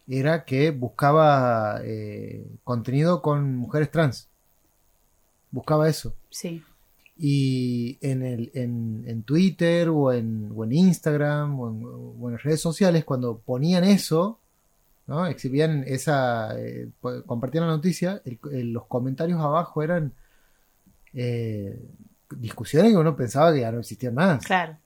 era que buscaba eh, contenido con mujeres trans. Buscaba eso. Sí. Y en, el, en, en Twitter o en, o en Instagram o en, o en redes sociales, cuando ponían eso, ¿no? exhibían esa, eh, compartían la noticia, el- el- los comentarios abajo eran eh, discusiones que uno pensaba que ya no existían más. Claro.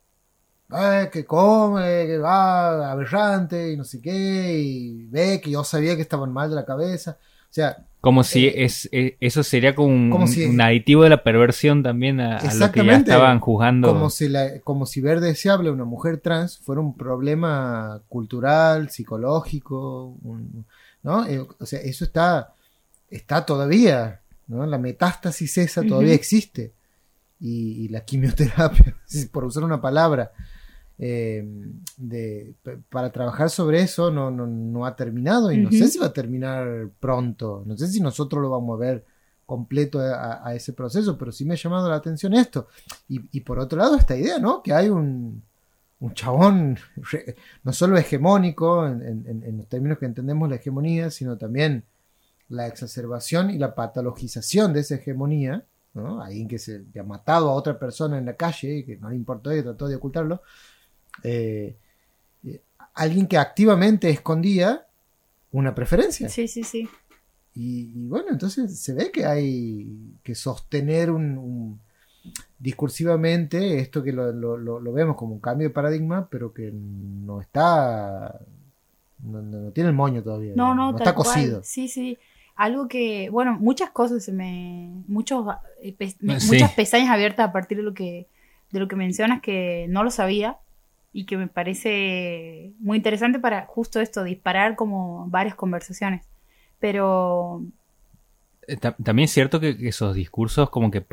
"Ay, que come, que va aberrante y no sé qué, y ve que yo sabía que estaban mal de la cabeza. O sea, Como si Eh, es, eh, eso sería como un, como si- un aditivo de la perversión también a, a lo que ya estaban juzgando. como si, la, como si ver deseable a una mujer trans fuera un problema cultural, psicológico, un- ¿no? Eh, o sea, eso está, está todavía, ¿no? La metástasis esa todavía existe. Y, y la quimioterapia, por usar una palabra, eh, de, para trabajar sobre eso no, no, no ha terminado y no sé si va a terminar pronto. No sé si nosotros lo vamos a ver completo a, ese proceso, pero sí me ha llamado la atención esto. Y, y por otro lado, esta idea, ¿no? Que hay un, un chabón re- no solo hegemónico en- en los términos que entendemos la hegemonía, sino también la exacerbación y la patologización de esa hegemonía, ¿no? Alguien que se que ha matado a otra persona en la calle y que no le importó y trató de ocultarlo. Eh, alguien que activamente escondía una preferencia. Sí, sí, sí. Y, y bueno, entonces se ve que hay que sostener un, un- discursivamente esto que lo, lo- lo- lo vemos como un cambio de paradigma, pero que no está, no, tiene el moño todavía, No, no, no está cual. cocido. Sí, sí. Algo que, bueno, muchas cosas se me, muchos, eh, pe- me- Sí. muchas pestañas abiertas a partir de lo que, de lo que mencionas que no lo sabía y que me parece muy interesante para justo esto, disparar como varias conversaciones. Pero Eh, ta- También es cierto que, esos discursos como que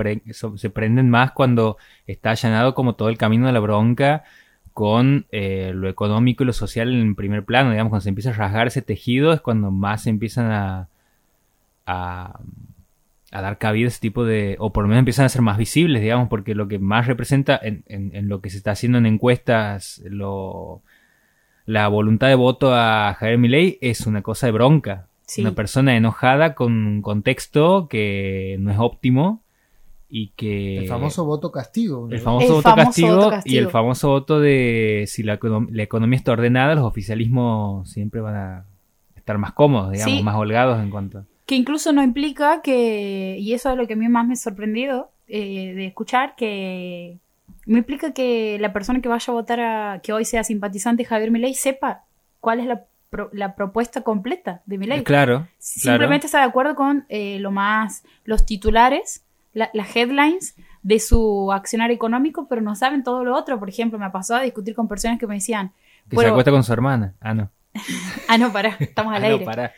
se prenden más cuando está allanado como todo el camino de la bronca con eh, lo económico y lo social en primer plano, digamos, cuando se empieza a rasgar ese tejido es cuando más se empiezan a, a dar cabida a ese tipo de, o por lo menos empiezan a ser más visibles, digamos, porque lo que más representa en, en- en lo que se está haciendo en encuestas, lo, la voluntad de voto a Javier Milei es una cosa de bronca, sí, una persona enojada con un contexto que no es óptimo y que El famoso voto castigo. ¿no? el famoso El voto, famoso castigo, voto y el famoso voto de si la, la economía está ordenada los oficialismos siempre van a estar más cómodos digamos Sí. más holgados en cuanto que incluso no implica que, y eso es lo que a mí más me ha sorprendido eh, de escuchar, que no implica que la persona que vaya a votar a, que hoy sea simpatizante Javier Milei sepa cuál es la, pro- la propuesta completa de Milei. claro Simplemente está de acuerdo con eh, lo más, los titulares, la- las headlines de su accionar económico, pero no saben todo lo otro. Por ejemplo, me pasó a discutir con personas que me decían, que Bueno. se acuesta con su hermana ah no ah, no, pará, estamos al Ah, no, aire. pará.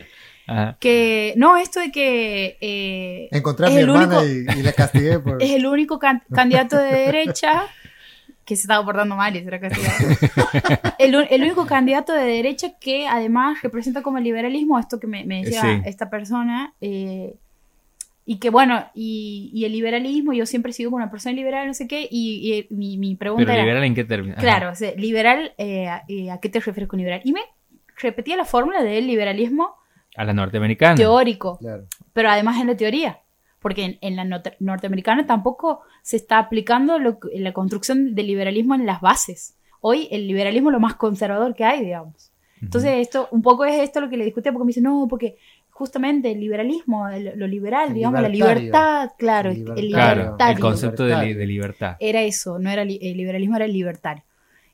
Ajá. que no, esto de que eh, Encontré a mi hermana único- y, y la castigué por... es el único can- candidato de derecha que se estaba portando mal y será castigado. el, el único candidato de derecha que además representa como el liberalismo, esto que me, me decía Sí. esta persona, eh, y que bueno, y, y el liberalismo, yo siempre sigo con una persona liberal, no sé qué, y, y mi, mi pregunta pero era, liberal en qué término claro, o sea, liberal, eh, a- eh, ¿a qué te refieres con liberal? Y me repetía la fórmula del liberalismo A la norteamericana. teórico, Claro. pero además en la teoría. Porque en, en la norte- norteamericana tampoco se está aplicando lo la construcción del liberalismo en las bases. Hoy el liberalismo es lo más conservador que hay, digamos. Entonces, esto, un poco es esto lo que le discutía, porque me dice, no, porque justamente el liberalismo, el- lo liberal, El digamos, la libertad, claro, El el, libertario. Claro, libertario. el concepto de, de libertad. Era eso, no era li- el liberalismo, era el libertario.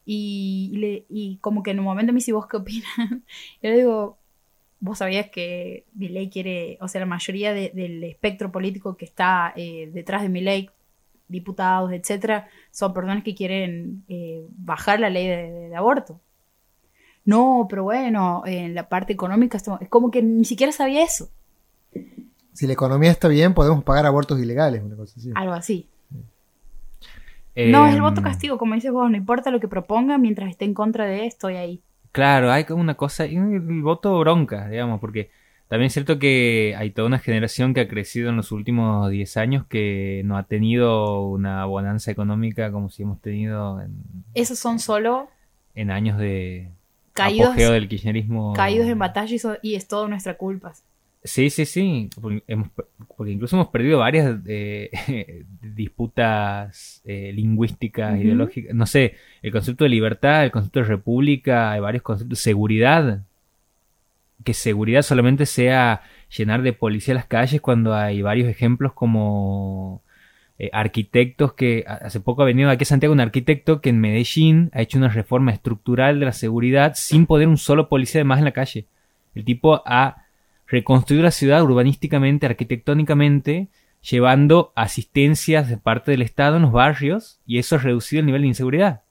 Y, y le- y como que en un momento me dice, ¿vos qué opinas? Yo le digo, vos sabías que Milei quiere, o sea, la mayoría de- del espectro político que está eh, detrás de Milei, diputados, etcétera, son personas que quieren eh, bajar la ley de, de- de aborto. No, pero bueno, en la parte económica esto- es como que ni siquiera sabía eso, Si la economía está bien, podemos pagar abortos ilegales, una cosa así. algo así. No, es el Em, voto castigo, como dices vos, no importa lo que proponga, mientras esté en contra de, estoy ahí. Claro, hay como una cosa, y el voto bronca, digamos, porque también es cierto que hay toda una generación que ha crecido en los últimos 10 años que no ha tenido una bonanza económica como si hemos tenido en, Esos son solo en años de caídos, apogeo del kirchnerismo. caídos en batalla y, so- y es todo nuestra culpa. Sí, sí, sí, porque, hemos- porque incluso hemos perdido varias eh, disputas eh, lingüísticas, ideológicas. No sé, el concepto de libertad, el concepto de república, hay varios conceptos. Seguridad, que seguridad solamente sea llenar de policía las calles cuando hay varios ejemplos como eh, arquitectos que hace poco ha venido aquí a Santiago un arquitecto que en Medellín ha hecho una reforma estructural de la seguridad sin poner un solo policía de más en la calle. El tipo ha reconstruido la ciudad urbanísticamente, arquitectónicamente, llevando asistencias de parte del Estado en los barrios y eso ha reducido el nivel de inseguridad.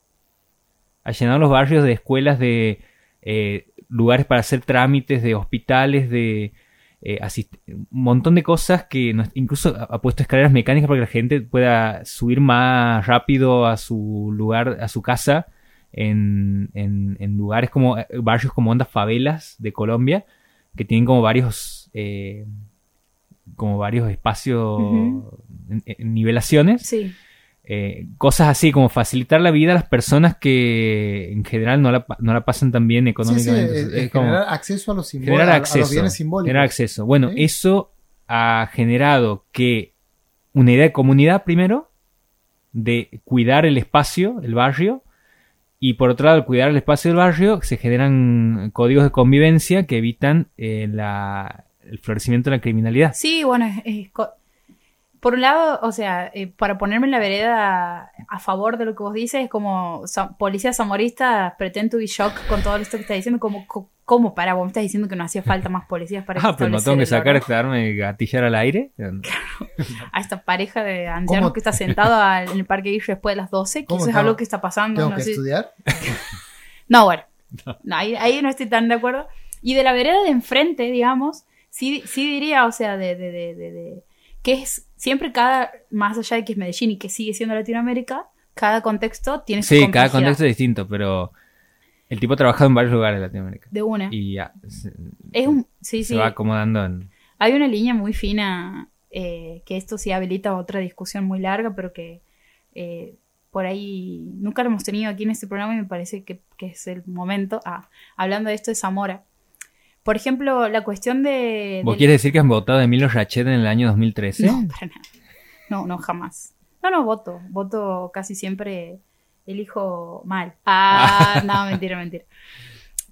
Ha llenado los barrios de escuelas, de eh, lugares para hacer trámites, de hospitales, de eh, un montón de cosas que incluso ha, puesto escaleras mecánicas para que la gente pueda subir más rápido a su lugar, a su casa, en, en- en lugares como eh, barrios como ondas favelas de Colombia, que tienen como varios eh, como varios espacios Ujú. en- en nivelaciones Sí, eh, cosas así como facilitar la vida a las personas que en general no la, no la pasan tan bien Sí, sí, económicamente. eh, Es como generar acceso a los generar a, a acceso, los bienes simbólicos. generar acceso. Bueno, Sí. eso ha generado que una idea de comunidad primero, de cuidar el espacio, el barrio, y por otro lado, al cuidar el espacio del barrio, se generan códigos de convivencia que evitan eh, la- el florecimiento de la criminalidad. sí, bueno, es- es por un lado, o sea, eh, para ponerme en la vereda a favor de lo que vos dices, es como sa- policía zamorista, pretend to be shock con todo esto que estás diciendo, como, co- ¿cómo para vos me estás diciendo que no hacía falta más policías para Ah, pero no tengo que sacar este arma y gatillar al aire. a esta pareja de ancianos ¿Cómo? que está sentado al- en el parque Guille después de las 12, que ¿Cómo eso es algo que está pasando. Tengo no que sé. estudiar. No, bueno. No, ahí, ahí no estoy tan de acuerdo. Y de la vereda de enfrente, digamos, sí, sí diría, o sea, de, de, de, de- de- que es siempre cada, más allá de que es Medellín y que sigue siendo Latinoamérica, cada contexto tiene su Sí, cada contexto es distinto, pero el tipo ha trabajado en varios lugares de Latinoamérica. De una. Y ya se, es un, sí, se sí. va acomodando en... Hay una línea muy fina eh, que esto sí habilita otra discusión muy larga, pero que eh, por ahí nunca lo hemos tenido aquí en este programa y me parece que, que es el momento. Ah, hablando de esto de Zamora. Por ejemplo, la cuestión de... ¿Vos quieres decir que han votado a Emilio Rachet en el año 2013? No, para nada. No, no, jamás. No, no, voto. Voto casi siempre elijo mal. Ah, no, mentira, mentira.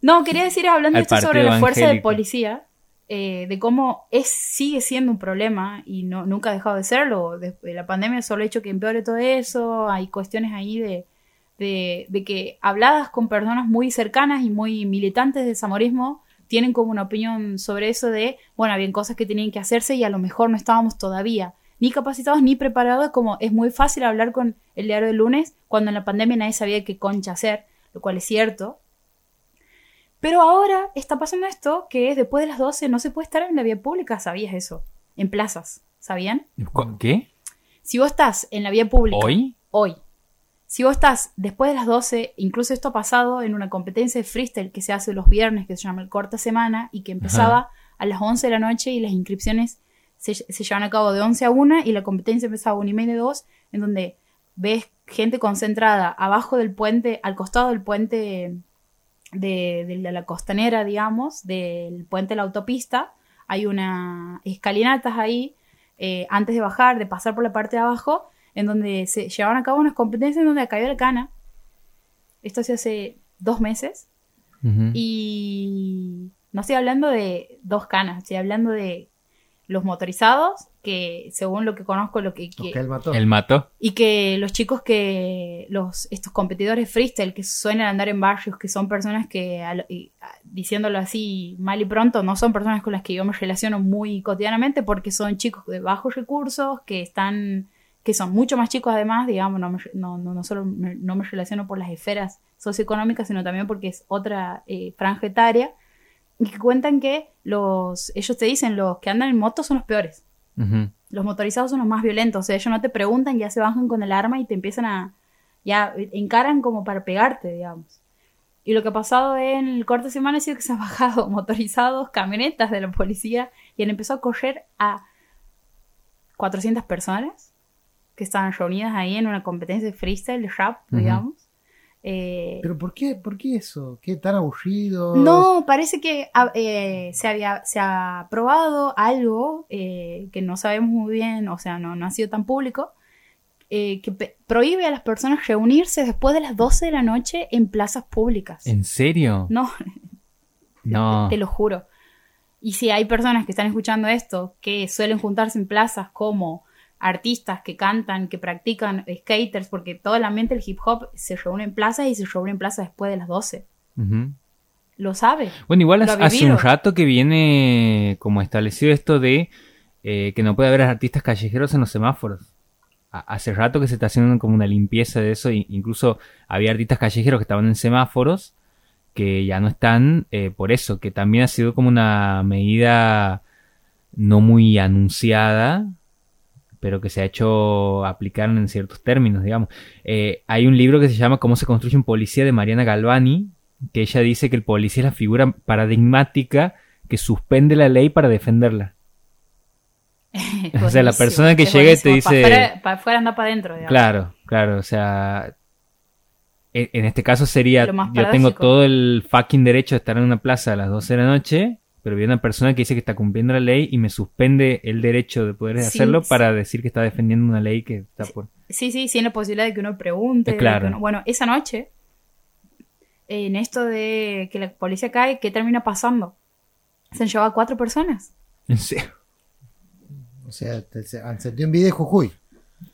No, quería decir, hablando esto sobre la fuerza de policía, eh, de cómo es, sigue siendo un problema y no, nunca ha dejado de serlo. De- de la pandemia solo ha hecho que empeore todo eso. Hay cuestiones ahí de, de, de que habladas con personas muy cercanas y muy militantes del samorismo tienen como una opinión sobre eso de, bueno, habían cosas que tenían que hacerse y a lo mejor no estábamos todavía ni capacitados ni preparados, como es muy fácil hablar con el diario del lunes cuando en la pandemia nadie sabía qué concha hacer, lo cual es cierto. Pero ahora está pasando esto que es después de las 12 no se puede estar en la vía pública, ¿sabías eso? En plazas, ¿sabían? ¿Cu- ¿Qué? Si vos estás en la vía pública ¿Hoy? hoy. Si vos estás después de las 12, incluso esto ha pasado en una competencia de freestyle que se hace los viernes, que se llama el Corta Semana, y que empezaba a las 11 de la noche y las inscripciones se, se llevan a cabo de 11 a 1 y la competencia empezaba a 1 y media, 2, en donde ves gente concentrada abajo del puente, al costado del puente de, de la costanera, digamos, del puente de la autopista. Hay una escalinatas ahí, eh, antes de bajar, de pasar por la parte de abajo, en donde se llevaban a cabo unas competencias en donde cayó la cana. Esto se hace dos meses. Y no estoy hablando de dos canas, estoy hablando de los motorizados, que según lo que conozco, lo que, que- él mató. El mató. y que los chicos que los estos competidores freestyle que suelen andar en barrios que son personas que a a- diciéndolo así mal y pronto no son personas con las que yo me relaciono muy cotidianamente porque son chicos de bajos recursos que están que son mucho más chicos además digamos no me, no, no, no solo me, no me relaciono por las esferas socioeconómicas sino también porque es otra eh, franja etaria y que cuentan que los ellos te dicen los que andan en moto son los peores los motorizados son los más violentos. O sea, ellos no te preguntan, ya se bajan con el arma y te empiezan a. Ya encaran como para pegarte, digamos. Y lo que ha pasado en el corte de semana ha sido que se han bajado motorizados, camionetas de la policía y han empezado a correr a 400 personas que estaban reunidas ahí en una competencia de freestyle, rap, digamos. Eh, Pero ¿por qué, ¿por qué eso? ¿Qué tan aburrido? no, parece que ah, eh, se, había, se ha probado algo eh, que no sabemos muy bien, o sea, no, no ha sido tan público, que prohíbe a las personas reunirse después de las 12 de la noche en plazas públicas. ¿En serio? No, No. te lo juro. Y si hay personas que están escuchando esto que suelen juntarse en plazas como artistas que cantan, que practican skaters, porque todo el ambiente del hip hop se reúne en plazas y se reúne en plazas después de las 12. Ujú. Lo sabe. Bueno, igual hace un rato que viene como establecido esto de eh, que no puede haber artistas callejeros en los semáforos. A- Hace rato que se está haciendo como una limpieza de eso. e Incluso había artistas callejeros que estaban en semáforos que ya no están eh, por eso, que también ha sido como una medida no muy anunciada, pero que se ha hecho aplicar en ciertos términos, digamos. Eh, hay un libro que se llama Cómo se construye un policía de Mariana Galvani, que ella dice que el policía es la figura paradigmática que suspende la ley para defenderla. O sea, la persona que llega y te dice- Para afuera, para afuera anda para adentro, digamos. Claro, claro, o sea, en, en este caso sería, yo tengo todo el fucking derecho de estar en una plaza a las 12 de la noche, pero viene una persona que dice que está cumpliendo la ley y me suspende el derecho de poder Sí, hacerlo sí. para decir que está defendiendo una ley que está por... Sí, sí, sin la posibilidad de que uno pregunte. Eh, claro. uno- Bueno, esa noche, en esto de que la policía cae, ¿qué termina pasando? Se han llevado a cuatro personas. En serio. O sea, te, se, sentido envidia de Jujuy.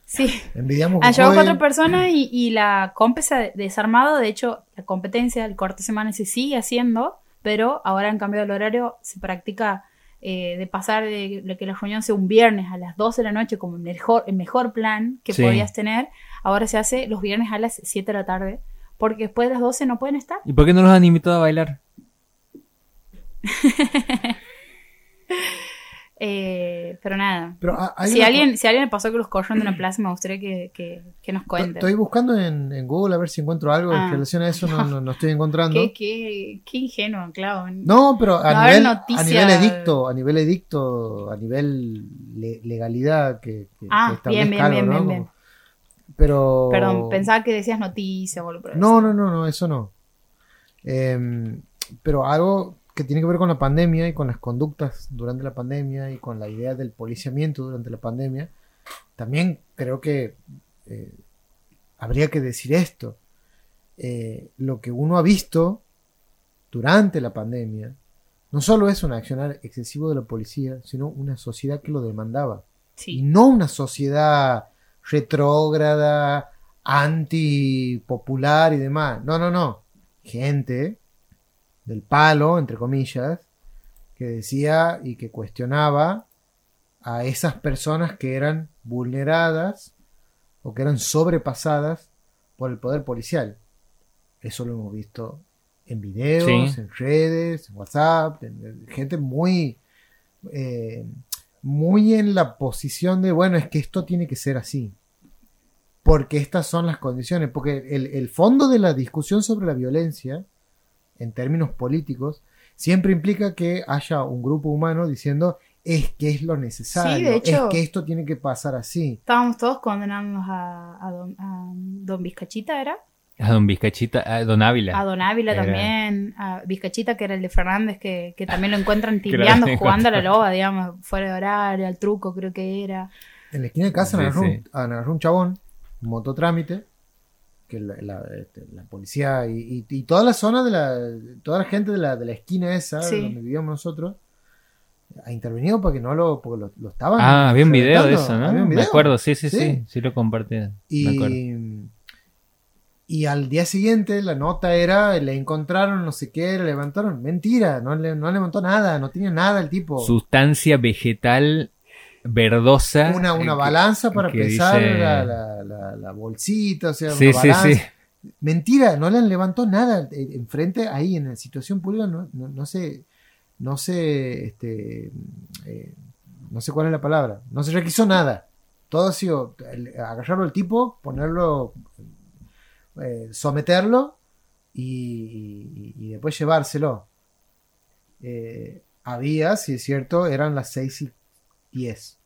Sí. Envidiamos Han llevado a Jujuy. cuatro personas y, y la comp se ha desarmado. De hecho, la competencia del corte de semana se sigue haciendo, pero ahora han cambiado el horario. Se practica eh, de pasar de, de que la reunión sea un viernes a las 12 de la noche como el mejor, el mejor plan que Sí. podías tener. Ahora se hace los viernes a las 7 de la tarde, porque después de las 12 no pueden estar. ¿Y por qué no los han invitado a bailar? Eh, pero nada. Pero Si una- alguien, si alguien le pasó que los corren de una plaza, me gustaría que, que, que nos cuente. Estoy buscando en, en Google a ver si encuentro algo Ah. en relación a eso, no, no, no estoy encontrando. Qué, qué, qué ingenuo, claro. No, pero a, No nivel, a nivel edicto, a nivel edicto, a nivel le- legalidad que, que- Ah, bien, bien, algo, bien, ¿no? bien, bien. Pero Perdón, pensaba que decías noticias o algo por No, no, no, no, eso no. Em, pero algo que tiene que ver con la pandemia y con las conductas durante la pandemia y con la idea del policiamiento durante la pandemia, también creo que eh, habría que decir esto. Eh, lo que uno ha visto durante la pandemia no solo es un accionar excesivo de la policía, sino una sociedad que lo demandaba y no una sociedad retrógrada, antipopular y demás. No, no, no. Gente del palo, entre comillas, que decía y que cuestionaba a esas personas que eran vulneradas o que eran sobrepasadas por el poder policial. Eso lo hemos visto en videos, Sí. en redes, en WhatsApp, en- en gente muy, eh, muy en la posición de, bueno, es que esto tiene que ser así. Porque estas son las condiciones. Porque el, el fondo de la discusión sobre la violencia, en términos políticos, siempre implica que haya un grupo humano diciendo es que es lo necesario, Sí, de hecho- es que esto tiene que pasar así. Estábamos todos condenándonos a, a don, a don Vizcachita, ¿era? A Don Vizcachita, a Don Ávila. A Don Ávila Era- también, a Vizcachita, que era el de Fernández, que, que también lo encuentran tibiando, jugando a la loba, digamos, fuera de horario, al truco creo que era. En la esquina de casa Sí, agarró, un- sí. agarró un chabón, un mototrámite, que la, la- este, la policía y, y- y toda la zona de la, toda la gente de la, de la esquina esa, Sí. donde vivíamos nosotros, ha intervenido para que no lo, porque lo, lo estaban. Ah, había un video de eso, ¿no? Me acuerdo, sí, sí, sí. Sí. Sí, lo compartí. Y al día siguiente la nota era, le encontraron no sé qué, le levantaron. Mentira, no, le, no levantó nada, no tenía nada el tipo. Sustancia vegetal verdosa. una, una eh, balanza para que pesar dice- la, la- la- la bolsita, o sea, Sí, una sí, balanza. sí. Mentira, no le levantó nada. Eh, Enfrente, ahí en la situación pública, no, no, no sé, no sé, este, eh, no sé cuál es la palabra, no se requisó nada. Todo ha sido el- agarrarlo al tipo, ponerlo, eh, someterlo y, y- y después llevárselo. Eh, había, si es cierto, eran las 6 y 10.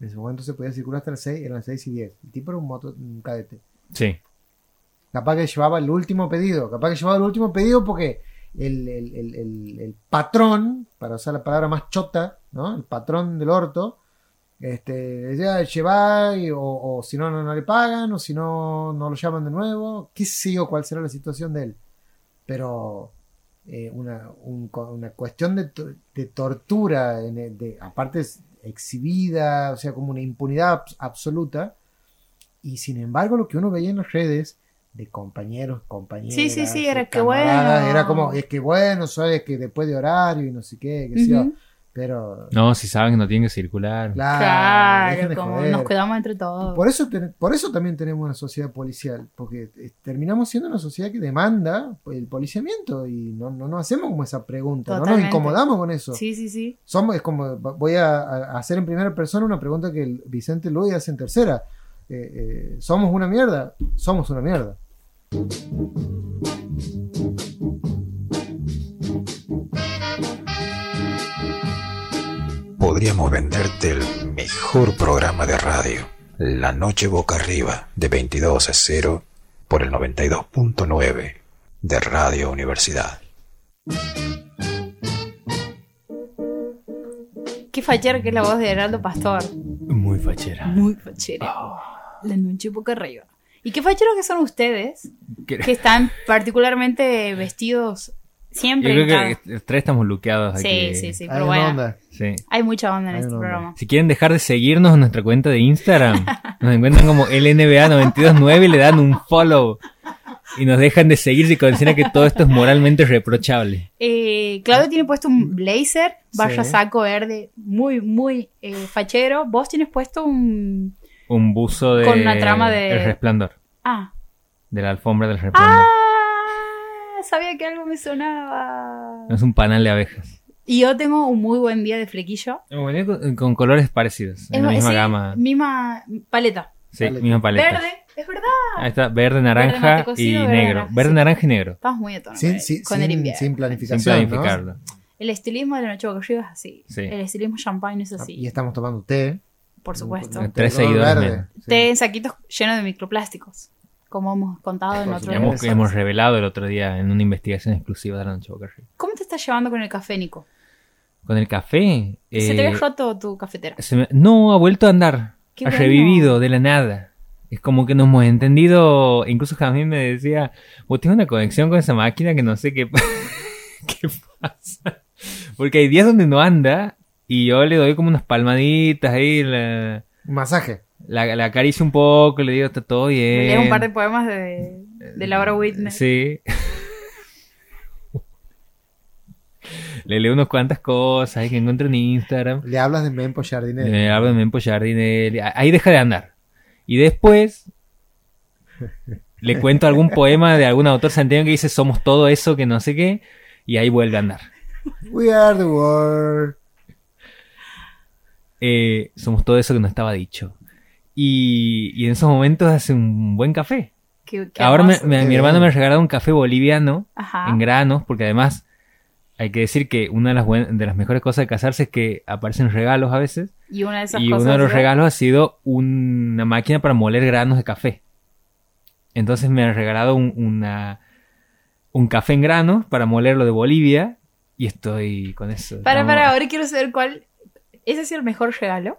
En ese momento se podía circular hasta las 6, eran las 6 y 10. El tipo era un, moto, un cadete. Sí. Capaz que llevaba el último pedido. Capaz que llevaba el último pedido porque el, el- el- el- patrón, para usar la palabra más chota, ¿no? El patrón del orto, este, decía, llevar, y- o, o si no, no, no le pagan, o si no, no lo llaman de nuevo. Qué sé yo cuál será la situación de él. Pero eh, una, un- una cuestión de, de tortura, en el- de, aparte es exhibida, o sea, como una impunidad abs- absoluta. Y sin embargo, lo que uno veía en las redes de compañeros, compañeras. Sí, sí, sí, era que bueno. Era como, es que bueno, sabes que después de horario y no sé qué, qué sé yo. Ujú. Pero, No, si saben que no tienen que circular. claro, dejen Claro, de como joder. nos cuidamos entre todos. Por eso, ten- por eso también tenemos una sociedad policial, porque eh, terminamos siendo una sociedad que demanda el policiamiento y no, no nos hacemos como esa pregunta, no nos incomodamos con eso. Sí, sí, sí. Somos, es como, voy a, a hacer en primera persona una pregunta que el Vicente Luis hace en tercera. Eh, eh, ¿Somos una mierda? Somos una mierda. Podríamos venderte el mejor programa de radio, La Noche Boca Arriba, de 22 a 0 por el 92.9 de Radio Universidad. Qué fachera que es la voz de Heraldo Pastor. Muy fachera. Muy fachera. La noche boca arriba. ¿Y qué facheros que son ustedes? Que están particularmente vestidos Yo siempre. creo en cada- que los tres estamos luqueados Sí, aquí. sí, sí, Hay pero bueno. onda. Sí. Hay mucha onda en Hay este onda. programa. Si quieren dejar de seguirnos en nuestra cuenta de Instagram, nos encuentran como LNBA929 y le dan un follow. Y nos dejan de seguir si consideran que todo esto es moralmente reprochable. Eh, Claudio tiene puesto un blazer, vaya Sí. saco verde, muy, muy eh, fachero. Vos tienes puesto un. Un buzo de... Con una trama de- El resplandor. Ah. De la alfombra del resplandor. ¡Ah! Sabía que algo me sonaba. Es un panal de abejas. Y yo tengo un muy buen día de flequillo. Venía con, con colores parecidos. En la misma sí, gama. Misma paleta. Sí, paleta. misma paleta. Verde, es verdad. Ahí está, verde, naranja y verde, negro. naranja, Verde, sí. naranja y negro. Estamos muy a tono Sin, con, sin- con el sin- invierno. sin Sin planificación. ¿no? planificarlo. El estilismo de la noche boca es así. Sí. El estilismo champagne es así. Y estamos tomando té. por supuesto. Té Tres seguidores. Sí. Té en saquitos llenos de microplásticos. Como hemos contado en otro hemos, hemos revelado el otro día en una investigación exclusiva de la Noche Boca Arriba. ¿Cómo te estás llevando con el café, Nico? Con el café. Se eh, te había roto tu cafetera. se me- no, ha vuelto a andar. Qué ha bueno. revivido de la nada. Es como que nos hemos entendido. Incluso Jamín me decía: Vos tenés una conexión con esa máquina que no sé qué, qué pasa. Porque hay días donde no anda y yo le doy como unas palmaditas ahí. La, masaje. La, la acaricio un poco, le digo: Está todo bien. Lees un par de poemas de, de Laura Whitney. Sí. Le leo unas cuantas cosas que encuentro en Instagram. Le hablas de Mempo Jardinero. Me hablo de Mempo Jardinelli. Ahí deja de andar. Y después le cuento algún poema de algún autor santiago que dice somos todo eso que no sé qué. Y ahí vuelve a andar. We are the world. Eh, somos todo eso que no estaba dicho. Y, y en esos momentos hace un buen café. Qué- qué Ahora me- me- mi hermano me ha regalado un café boliviano Ajá. en granos, porque además hay que decir que una de las, buen- de las mejores cosas de casarse es que aparecen regalos a veces. Y una de esas Y cosas. uno de los regalos ha sido una máquina para moler granos de café. Entonces me han regalado un, una, un café en grano para molerlo de Bolivia. Y estoy con eso. Para, para, ahora quiero saber cuál. ¿Ese ha sido el mejor regalo?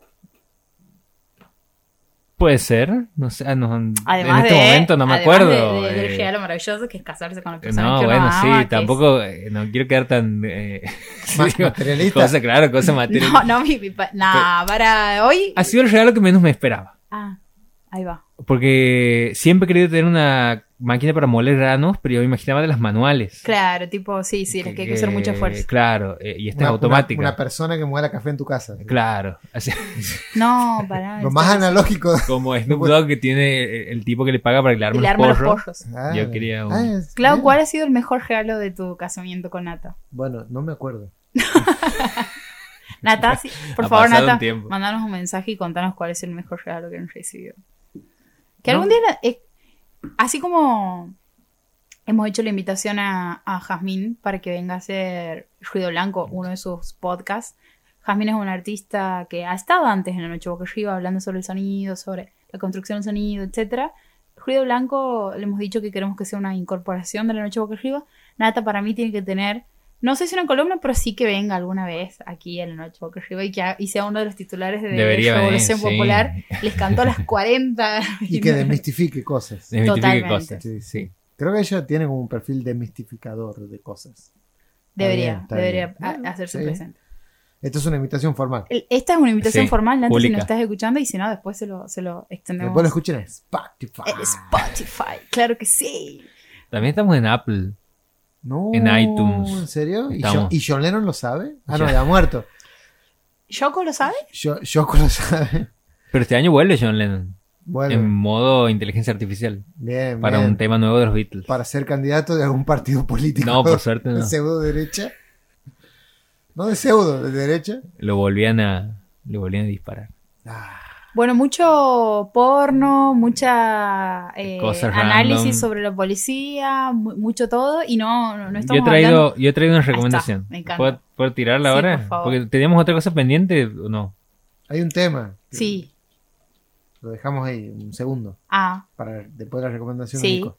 Puede ser. No sé. ah, no, Además en este de, momento no me además acuerdo. de- de- del eh, regalo maravilloso que es casarse con la persona no, que bueno, ama, sí, que tampoco. eh, No quiero quedar tan. Eh, materialista. Cosa, claro, cosa material. No, no, mi, mi pa- nah, para hoy. Ha sido el regalo que menos me esperaba. Ah, ahí va. Porque siempre he querido tener una máquina para moler granos, pero yo me imaginaba de las manuales. Claro, tipo, sí, sí, las que hay que hacer mucha fuerza. Claro, eh, y esta Una- es automática. Una, una persona que muela café en tu casa. Claro, así- No, para. Lo más analógico. como Snoop Dogg que tiene el, el tipo que le paga para que le arme Le los porros. Ah, Yo quería un- ah, es bien. ¿cuál ha sido el mejor regalo de tu casamiento con Nata? Bueno, no me acuerdo. Nata, sí, por Ha favor, un Nata, tiempo. mandanos un mensaje y contanos cuál es el mejor regalo que han recibido. Que No. algún día, eh, así como hemos hecho la invitación a, a Jazmín para que venga a hacer Ruido Blanco, uno de sus podcasts. Jazmín es una artista que ha estado antes en la Noche Boca Arriba hablando sobre el sonido, sobre la construcción del sonido, etcétera. Ruido Blanco, le hemos dicho que queremos que sea una incorporación de la Noche Boca Arriba. Nata para mí tiene que tener, no sé si una columna, pero sí que venga alguna vez aquí en la Noche Boca Arriba y que ha- y sea uno de los titulares de Debería venir, Revolución sí. Popular. Les cantó a las 40. Y que demistifique cosas. Desmitifique Totalmente. cosas. Sí, sí. Creo que ella tiene como un perfil demistificador de cosas. Debería, bien, está debería bien. hacerse sí. presente. Esto es una invitación formal. Esta es una invitación Sí, formal, Nata, si nos estás escuchando, y si no, después se lo, se lo extendemos. Después lo escuchen en Spotify. en Spotify, claro que sí. También estamos en Apple. No, En iTunes. ¿En serio? ¿Y Estamos. John, ¿Y John Lennon lo sabe? Ah, no, Ya. ha muerto. ¿Yoko lo sabe? Yo, Yoko lo sabe. Pero este año vuelve John Lennon. Bueno, En modo inteligencia artificial. bien, Para bien. un tema nuevo de los Beatles. Para ser candidato de algún partido político. No, por suerte no. De pseudo derecha. No de pseudo, de derecha. Lo volvían a. Le volvían a disparar. Ah, Bueno, mucho porno, mucha eh, análisis random. sobre la policía, mu- mucho todo, y no, no, no Yo estamos he traído, hablando- yo he traído una está, recomendación. me encanta. ¿Puedo, puedo tirarla Sí, ahora? por favor. Porque teníamos otra cosa pendiente o no. hay un tema. Sí, Lo dejamos ahí, un segundo. ah, Para después de la recomendación Sí. Nico.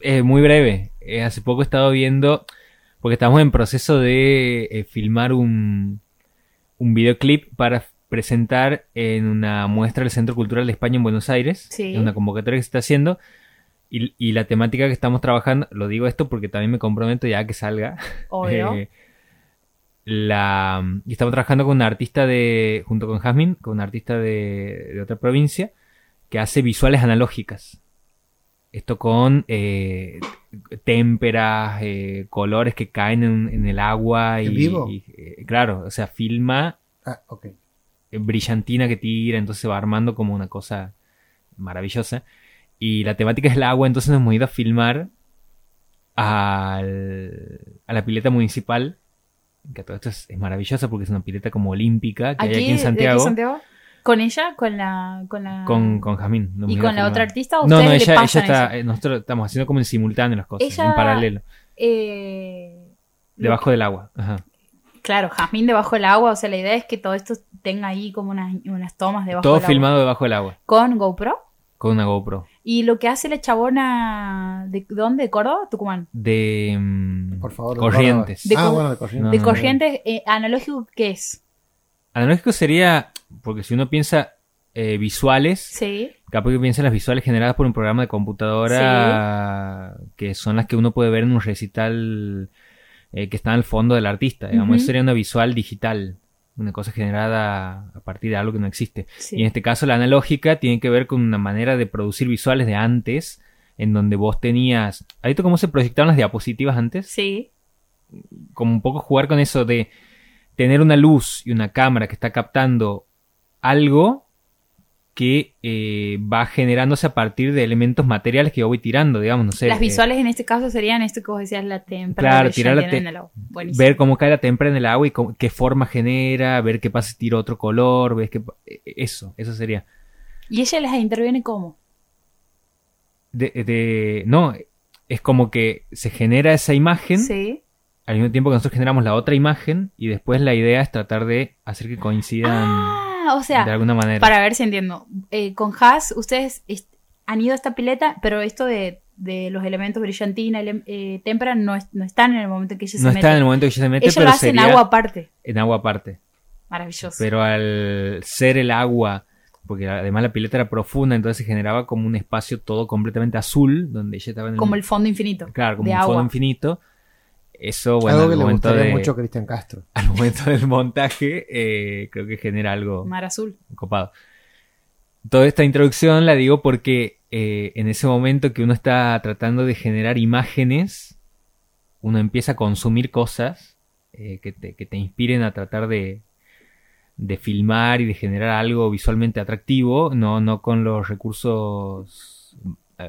Eh, muy breve. Eh, hace poco he estado viendo, porque estamos en proceso de eh, filmar un, un videoclip para presentar en una muestra del Centro Cultural de España en Buenos Aires, Sí. en una convocatoria que se está haciendo. Y, y la temática que estamos trabajando, lo digo esto porque también me comprometo ya a que salga. obvio. Eh, la, y estamos trabajando con una artista de, junto con Jasmine, con una artista de, de otra provincia, que hace visuales analógicas. Esto con eh, témperas, eh, colores que caen en, en el agua y, ¿En vivo? y, eh, claro, o sea, filma Ah, ok. Eh, brillantina que tira, entonces se va armando como una cosa maravillosa. Y la temática es el agua, entonces nos hemos ido a filmar al- a la pileta municipal, que todo esto es, es maravillosa porque es una pileta como olímpica que hay aquí en Santiago, Santiago? ¿Con ella? ¿Con la...? Con la... con, con Jamín. ¿Y con la otra artista o No, no, ella, ella está, eso? eh, nosotros estamos haciendo como en simultáneo las cosas, Ella- en paralelo, Eh, debajo del agua. Ajá. Claro, Jazmín debajo del agua, o sea, la idea es que todo esto tenga ahí como unas, unas tomas debajo Todo del agua. filmado debajo del agua, Con GoPro. con una GoPro. Y lo que hace la chabona, ¿de dónde? ¿De Córdoba? ¿Tucumán? De mm, Por favor. Corrientes. De. Ah, bueno, de Corrientes. No, ¿De no, Corrientes? eh, ¿Analógico qué es? Analógico sería, porque si uno piensa eh, visuales, Sí. capaz que piensa en las visuales generadas por un programa de computadora que son las que uno puede ver en un recital eh, que está al fondo del artista. Digamos, eso sería una visual digital, una cosa generada a partir de algo que no existe. sí. Y en este caso la analógica tiene que ver con una manera de producir visuales de antes, en donde vos tenías... ¿Has visto cómo se proyectaban las diapositivas antes? Sí. como un poco jugar con eso de tener una luz y una cámara que está captando algo que eh, va generándose a partir de elementos materiales que yo voy tirando, digamos, no sé. Las eh, visuales en este caso serían esto que vos decías, la témpera. Claro, tirar la te- en el agua. Ver cómo cae la témpera en el agua y cómo- qué forma genera, ver qué pasa si tiro otro color, ves que eso, eso sería. ¿Y ella las interviene cómo? De, de- no, es como que se genera esa imagen Sí. al mismo tiempo que nosotros generamos la otra imagen y después la idea es tratar de hacer que coincidan Ah, o sea, de alguna manera. para ver si entiendo. Eh, con Haas, ustedes han ido a esta pileta, pero esto de, de los elementos brillantina, ele- eh, témpera, no, es- no están en el momento en que ella No se está en mete. el momento que ella se mete, ella pero lo hace en agua aparte. en agua aparte. Maravilloso. Pero al ser el agua, porque además la pileta era profunda, entonces se generaba como un espacio todo completamente azul, donde ella estaba en como el fondo infinito. claro, como de un agua. fondo infinito. Eso, bueno, Algo al que le momento, de- mucho a Cristian Castro. al momento del montaje, eh, creo que genera algo Mar azul. copado. Toda esta introducción la digo porque eh, en ese momento que uno está tratando de generar imágenes, uno empieza a consumir cosas eh, que, te, que te inspiren a tratar de, de filmar y de generar algo visualmente atractivo, no, no con los recursos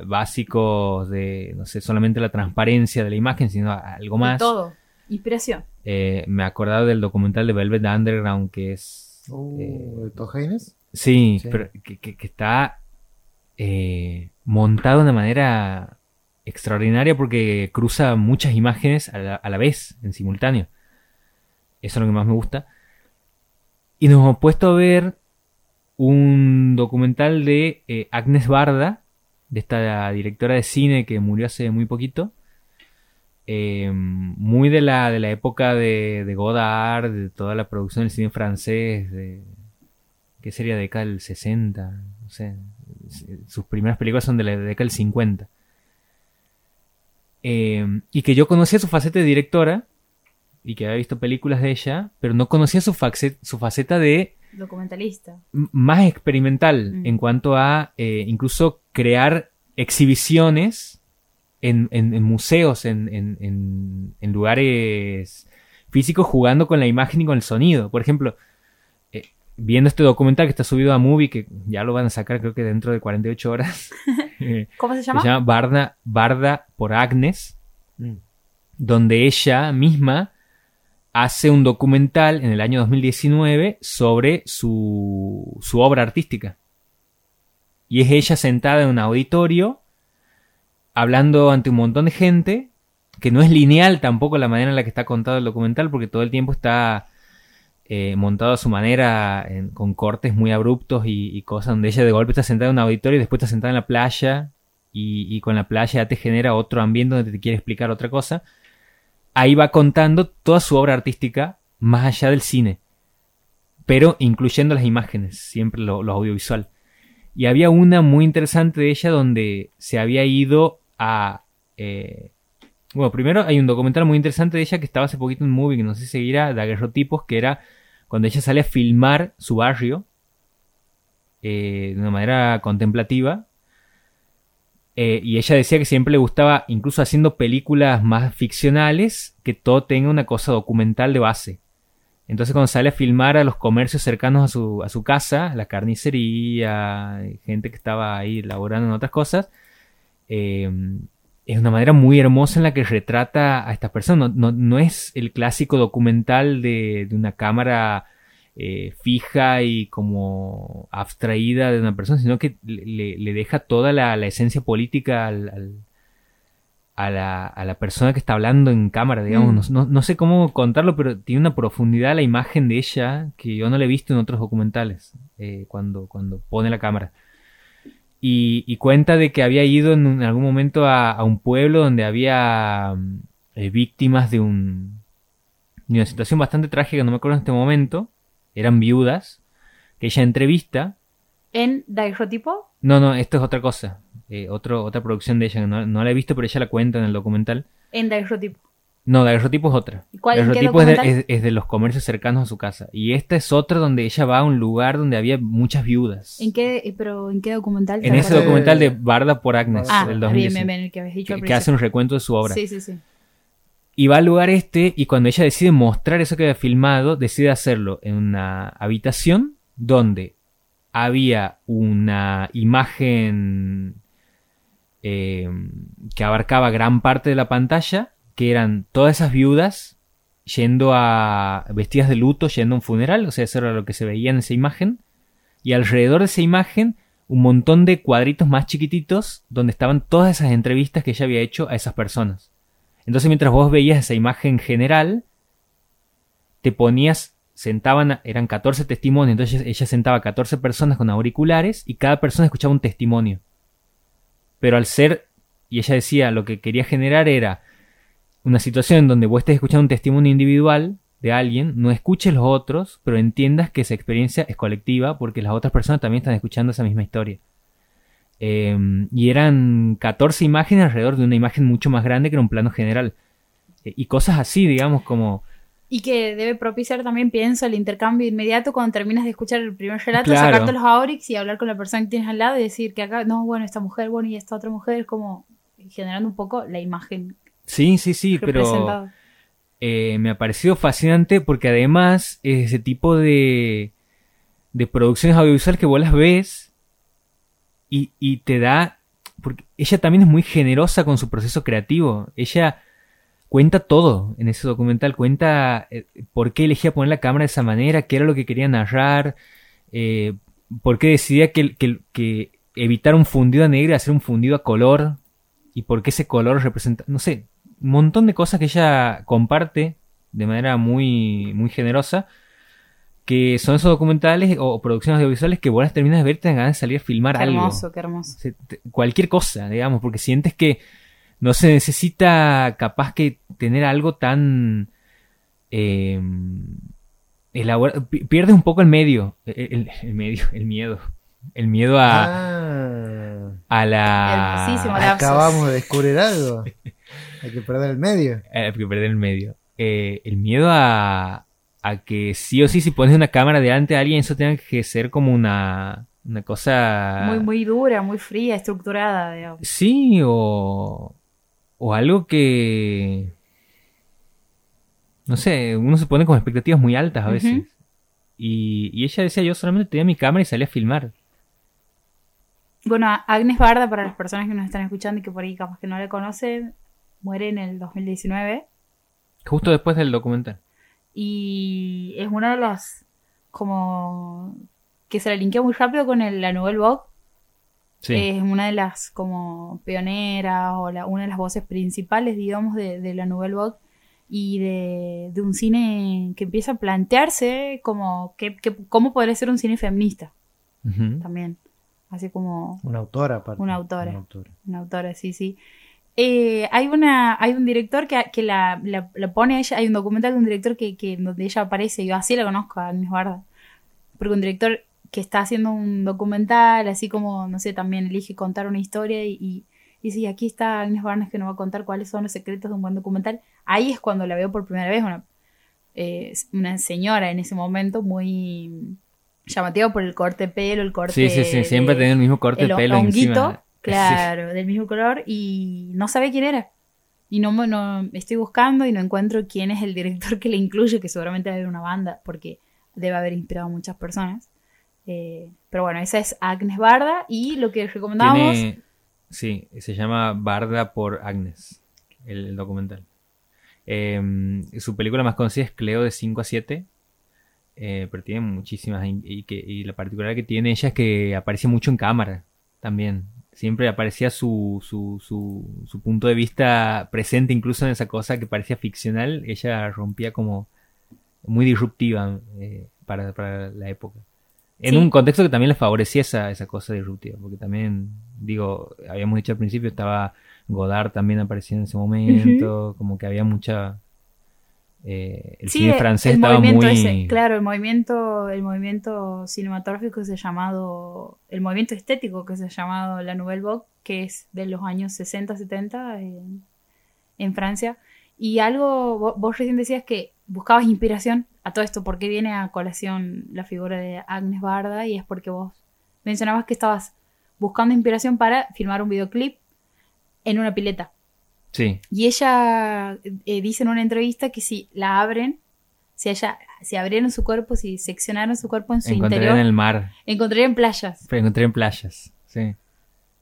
básicos de, no sé, solamente la transparencia de la imagen, sino algo De más. todo. Inspiración. Eh, me he acordado del documental de Velvet Underground que es... Uh, eh, ¿de Todd Haynes? Sí, Sí. pero que, que- que está eh, montado de una manera extraordinaria porque cruza muchas imágenes a la, a la vez, en simultáneo. Eso es lo que más me gusta. Y nos hemos puesto a ver un documental de eh, Agnes Barda, de esta directora de cine que murió hace muy poquito. Eh, muy de la, de la época de, de Godard, de toda la producción del cine francés, de, ¿qué sería? Década del 60, no sé. Sus primeras películas son de la década del 50. Eh, y que yo conocía su faceta de directora y que había visto películas de ella, pero no conocía su, faxe- su faceta de Documentalista. más experimental Mm. en cuanto a eh, incluso crear exhibiciones en, en- en museos, en, en- en- en lugares físicos, jugando con la imagen y con el sonido. Por ejemplo, eh, viendo este documental que está subido a Movie, que ya lo van a sacar creo que dentro de 48 horas, ¿Cómo se se llama? llama Barda, Barda por Agnes, Mm. donde ella misma hace un documental en el año 2019 sobre su, su obra artística. Y es ella sentada en un auditorio, hablando ante un montón de gente, que no es lineal tampoco la manera en la que está contado el documental, porque todo el tiempo está eh, montado a su manera, con cortes muy abruptos y, cosas donde ella de golpe está sentada en un auditorio y después está sentada en la playa y, con la playa ya te genera otro ambiente donde te quiere explicar otra cosa. Ahí va contando toda su obra artística más allá del cine, pero incluyendo las imágenes, siempre lo audiovisual. Y había una muy interesante de ella donde se había ido a... eh, bueno, primero hay un documental muy interesante de ella que estaba hace poquito en Movie, que no sé si seguirá, de Aguerrotipos, que era cuando ella sale a filmar su barrio eh, de una manera contemplativa. Eh, y ella decía que siempre le gustaba, incluso haciendo películas más ficcionales, que todo tenga una cosa documental de base. Entonces cuando sale a filmar a los comercios cercanos a su, a su casa, la carnicería, gente que estaba ahí laborando en otras cosas, eh, es una manera muy hermosa en la que retrata a estas personas. No, no- no es el clásico documental de, de una cámara eh, fija y como abstraída de una persona, sino que le, le deja toda la, esencia política al- a, la, a la persona que está hablando en cámara, digamos. Mm. No, no- sé cómo contarlo, pero tiene una profundidad la imagen de ella que yo no la he visto en otros documentales eh, cuando, cuando pone la cámara. Y, y cuenta de que había ido en, un- en algún momento a, a un pueblo donde había mm, eh, víctimas de, un, de una situación bastante trágica, no me acuerdo en este momento, eran viudas, que ella entrevista. En daguerrotipo. No, no, esto es otra cosa, eh, otro, otra producción de ella, que no, no la he visto, pero ella la cuenta en el documental. En daguerrotipo. No, Daguerrotipo es otra. ¿Y cuál- qué Daguerrotipo es es- es de los comercios cercanos a su casa. Y esta es otra donde ella va a un lugar donde había muchas viudas. ¿En qué, eh, pero ¿en qué documental? En ese documental de Barda por Agnes, Ah, del bien, 2010. bien, bien, el que dicho que, que hace un recuento de su obra. Sí, sí, sí. Y va al lugar este y cuando ella decide mostrar eso que había filmado, decide hacerlo en una habitación donde había una imagen eh, que abarcaba gran parte de la pantalla, que eran todas esas viudas yendo a vestidas de luto, yendo a un funeral, o sea, eso era lo que se veía en esa imagen, y alrededor de esa imagen un montón de cuadritos más chiquititos donde estaban todas esas entrevistas que ella había hecho a esas personas. Entonces mientras vos veías esa imagen general, te ponías, sentaban, eran 14 testimonios, entonces ella sentaba a 14 personas con auriculares y cada persona escuchaba un testimonio. Pero al ser, y ella decía, lo que quería generar era una situación en donde vos estés escuchando un testimonio individual de alguien, no escuches los otros, pero entiendas que esa experiencia es colectiva porque las otras personas también están escuchando esa misma historia. Em, y eran 14 imágenes alrededor de una imagen mucho más grande que era un plano general. Eh, y cosas así, digamos, como... Y que debe propiciar también, pienso, el intercambio inmediato cuando terminas de escuchar el primer relato, Claro. sacarte los Aurix y hablar con la persona que tienes al lado y decir que acá, no, bueno, esta mujer, bueno, y esta otra mujer, como generando un poco la imagen Sí, sí, sí, pero eh, me ha parecido fascinante porque además es ese tipo de, de producciones audiovisuales que vos las ves y, y te da... Porque ella también es muy generosa con su proceso creativo. Ella cuenta todo en ese documental. Cuenta eh, por qué elegía poner la cámara de esa manera, qué era lo que quería narrar, eh, por qué decidía que, que- que evitar un fundido a negro y hacer un fundido a color y por qué ese color representa, no sé, un montón de cosas que ella comparte de manera muy, muy generosa, que son esos documentales o, producciones audiovisuales que vos las terminas de ver y te dan ganas de salir a filmar Qué algo. hermoso, qué hermoso. Cualquier cosa, digamos, porque sientes que no se necesita capaz que tener algo tan eh, elaborado. Pi- Pierdes un poco el medio, el, medio, el miedo. El miedo a, Ah, a la... Acabamos de descubrir algo. Hay que perder el medio. Eh, que perder el medio. Eh, el miedo a, a que sí o sí, si pones una cámara delante de alguien, eso tenga que ser como una, una cosa... Muy, muy dura, muy fría, estructurada, digamos. Sí, o, o algo que... No sé, uno se pone con expectativas muy altas a veces. y, y ella decía, yo solamente tenía mi cámara y salía a filmar. Bueno, Agnes Barda, para las personas que nos están escuchando y que por ahí capaz que no la conocen, muere en el 2019 Justo después del documental. y es una de las como que se la linkea muy rápido con el- la Nouvelle Vogue. Sí. Es una de las como pioneras o la- una de las voces principales, digamos, de, de la Nouvelle Vogue y de, de un cine que empieza a plantearse como que, que- cómo podría ser un cine feminista también. Así como Una autora, aparte. Una autora. Una autora. Una autora, sí, sí. Eh, hay una, hay un director que, que la, la- la pone a ella, hay un documental de un director que, que donde ella aparece, yo así la conozco, a Agnes Barda. Porque un director que está haciendo un documental, así como, no sé, también elige contar una historia y, y dice, y aquí está Agnes Barnes que nos va a contar cuáles son los secretos de un buen documental. Ahí es cuando la veo por primera vez, una, eh, una señora en ese momento muy llamativa por el corte de pelo, el corte Sí, sí, sí. Siempre de- tenía el mismo corte de el pelo honguito, encima. claro, del mismo color y no sabe quién era. Y no, me- no estoy buscando y no encuentro quién es el director que le incluye, que seguramente debe haber una banda, porque debe haber inspirado a muchas personas. Eh, pero bueno, esa es Agnes Barda y lo que recomendamos. Sí, se llama Barda por Agnes, el, documental. Eh, su película más conocida es Cleo de 5 a 7, eh, pero tiene muchísimas. Y, la particularidad que tiene ella es que aparece mucho en cámara también. Siempre aparecía su, su, su, su punto de vista presente incluso en esa cosa que parecía ficcional. Ella rompía como muy disruptiva eh, para la época. En Sí. un contexto que también le favorecía esa, esa cosa disruptiva, porque también, digo, habíamos dicho al principio, estaba Godard también apareciendo en ese momento, como que había mucha... eh, el Sí, cine francés el estaba muy... ese, claro, el movimiento, el movimiento cinematográfico que se ha llamado, el movimiento estético que se ha llamado la Nouvelle Vogue, que es de los años 60, 70 en, en Francia. Y algo, vo- vos, recién decías que buscabas inspiración a todo esto, porque viene a colación la figura de Agnes Barda, y es porque vos mencionabas que estabas buscando inspiración para filmar un videoclip en una pileta. Sí, Y ella eh, dice en una entrevista que si la abren, si ella, si abrieron su cuerpo, si seccionaron su cuerpo en su encontré interior, en el mar, encontrarían playas. pero encontré en playas, sí.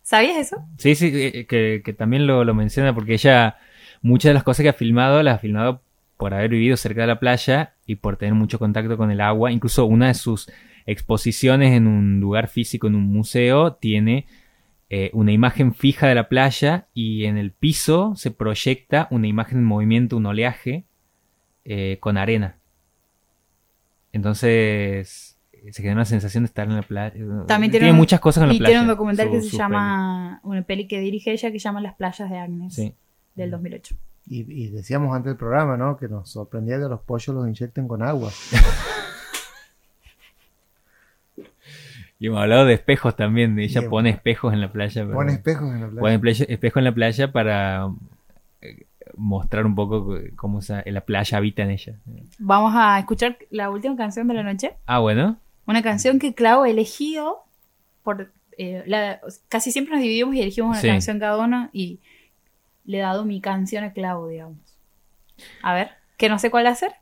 ¿Sabías eso? Sí, sí, que, que también lo, lo menciona porque ella, muchas de las cosas que ha filmado, las ha filmado por haber vivido cerca de la playa y por tener mucho contacto con el agua. Incluso una de sus exposiciones en un lugar físico, en un museo, tiene eh, una imagen fija de la playa y en el piso se proyecta una imagen en movimiento, un oleaje eh, con arena. Entonces, se genera una sensación de estar en la playa. También tiene, tiene un- muchas cosas en la Y playa. tiene un documental su- que se llama, una peli que dirige ella que se llama Las playas de Agnes. Sí. del 2008. Y, y decíamos antes del programa, ¿no? Que nos sorprendía que los pollos los inyecten con agua. Y hemos hablado de espejos también. de Ella Bien. pone espejos en la playa. pero- Pon espejos en la playa. Pone playa- espejo en la playa para eh, mostrar un poco cómo esa- la playa habita en ella. Vamos a escuchar la última canción de la noche. Ah, bueno. Una canción que Clau ha elegido por eh, la- casi siempre nos dividimos y elegimos una Sí. canción cada uno y le he dado mi canción a Clau, digamos. A ver, que no sé cuál hacer.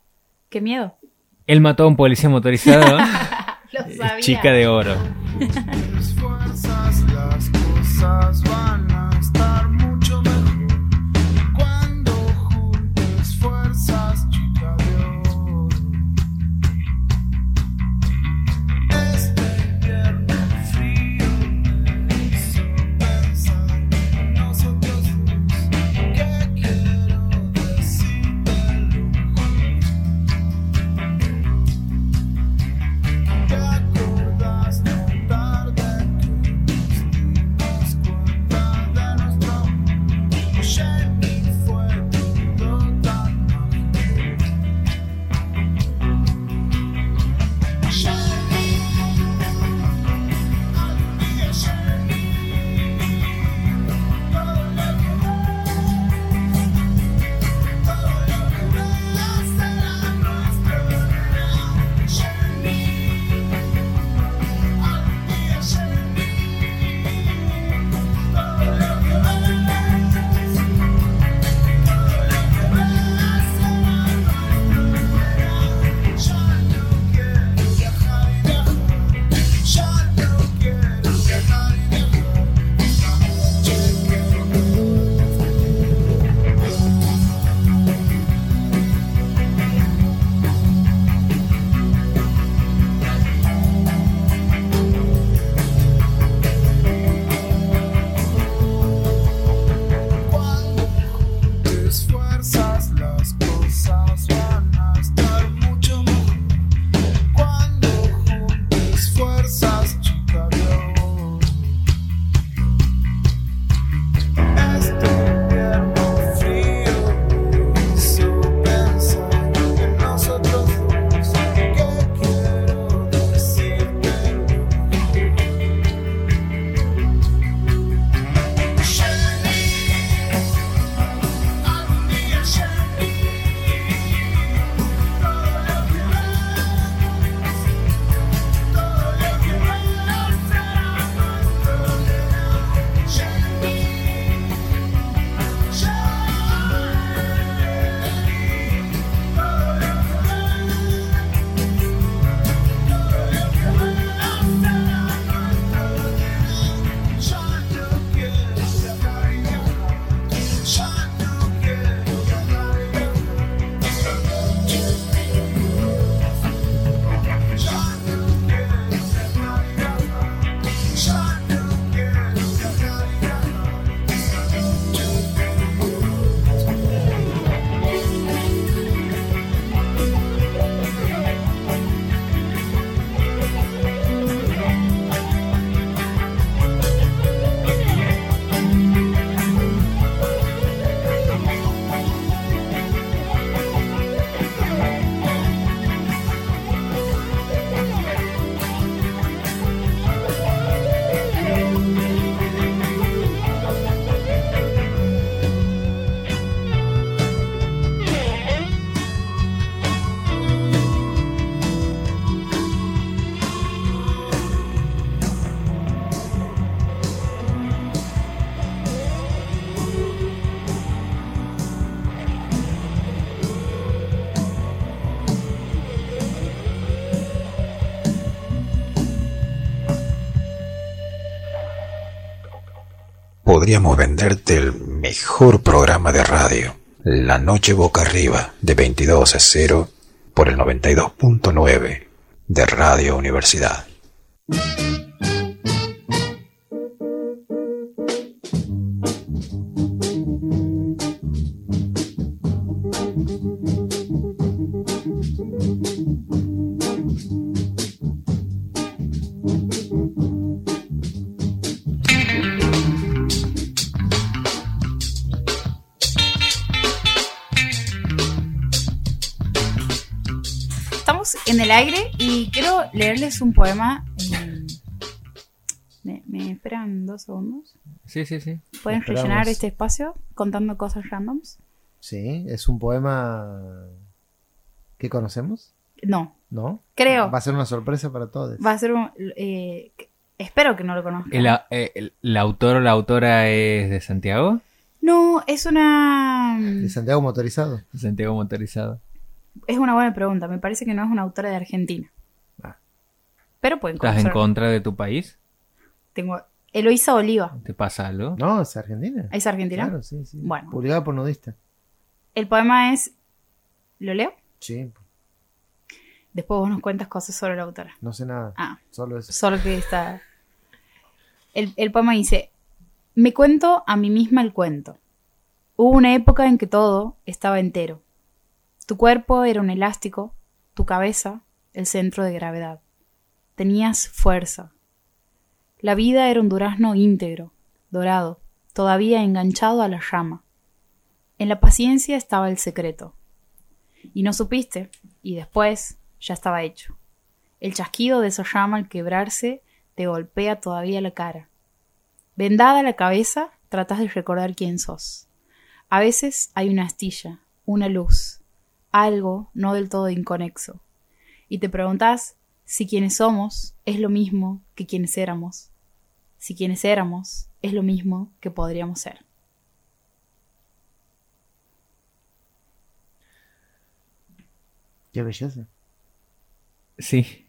Qué miedo. Él mató a un policía motorizado. Lo sabía. chica de oro. tus fuerzas las cosas van Podríamos venderte el mejor programa de radio, La Noche Boca Arriba, de 22 a 0, por el 92.9 de Radio Universidad. En el aire y quiero leerles un poema. eh, ¿Me, me esperan dos segundos? Sí, sí, sí. ¿Pueden rellenar este espacio contando cosas randoms? Sí, es un poema que conocemos, No, ¿no? creo. Va a ser una sorpresa para todos. Va a ser un... eh, espero que no lo conozcan. ¿El, a- eh, el- ¿La autor o la autora es de Santiago? No, es una... De Santiago Motorizado. De Santiago motorizado. Es una buena pregunta. Me parece que no es una autora de Argentina. Ah. Pero pueden ¿Estás en contra de tu país? Tengo Eloísa Oliva. ¿Te pasa algo? No, es Argentina. ¿Es argentina? Claro, sí, sí. Bueno. Publicada por Nudista. El poema es... ¿Lo leo? Sí, Después vos nos cuentas cosas sobre la autora. no sé nada. Ah, Solo eso. solo que está... El, el poema dice, me cuento a mí misma el cuento. Hubo una época en que todo estaba entero. Tu cuerpo era un elástico, tu cabeza el centro de gravedad. Tenías fuerza. La vida era un durazno íntegro, dorado, todavía enganchado a la llama. En la paciencia estaba el secreto. Y no supiste, y después ya estaba hecho. El chasquido de esa llama al quebrarse te golpea todavía la cara. Vendada la cabeza, tratas de recordar quién sos. A veces hay una astilla, una luz, algo no del todo inconexo. Y te preguntas si quienes somos es lo mismo que quienes éramos. Si quienes éramos es lo mismo que podríamos ser. Qué belleza. Sí.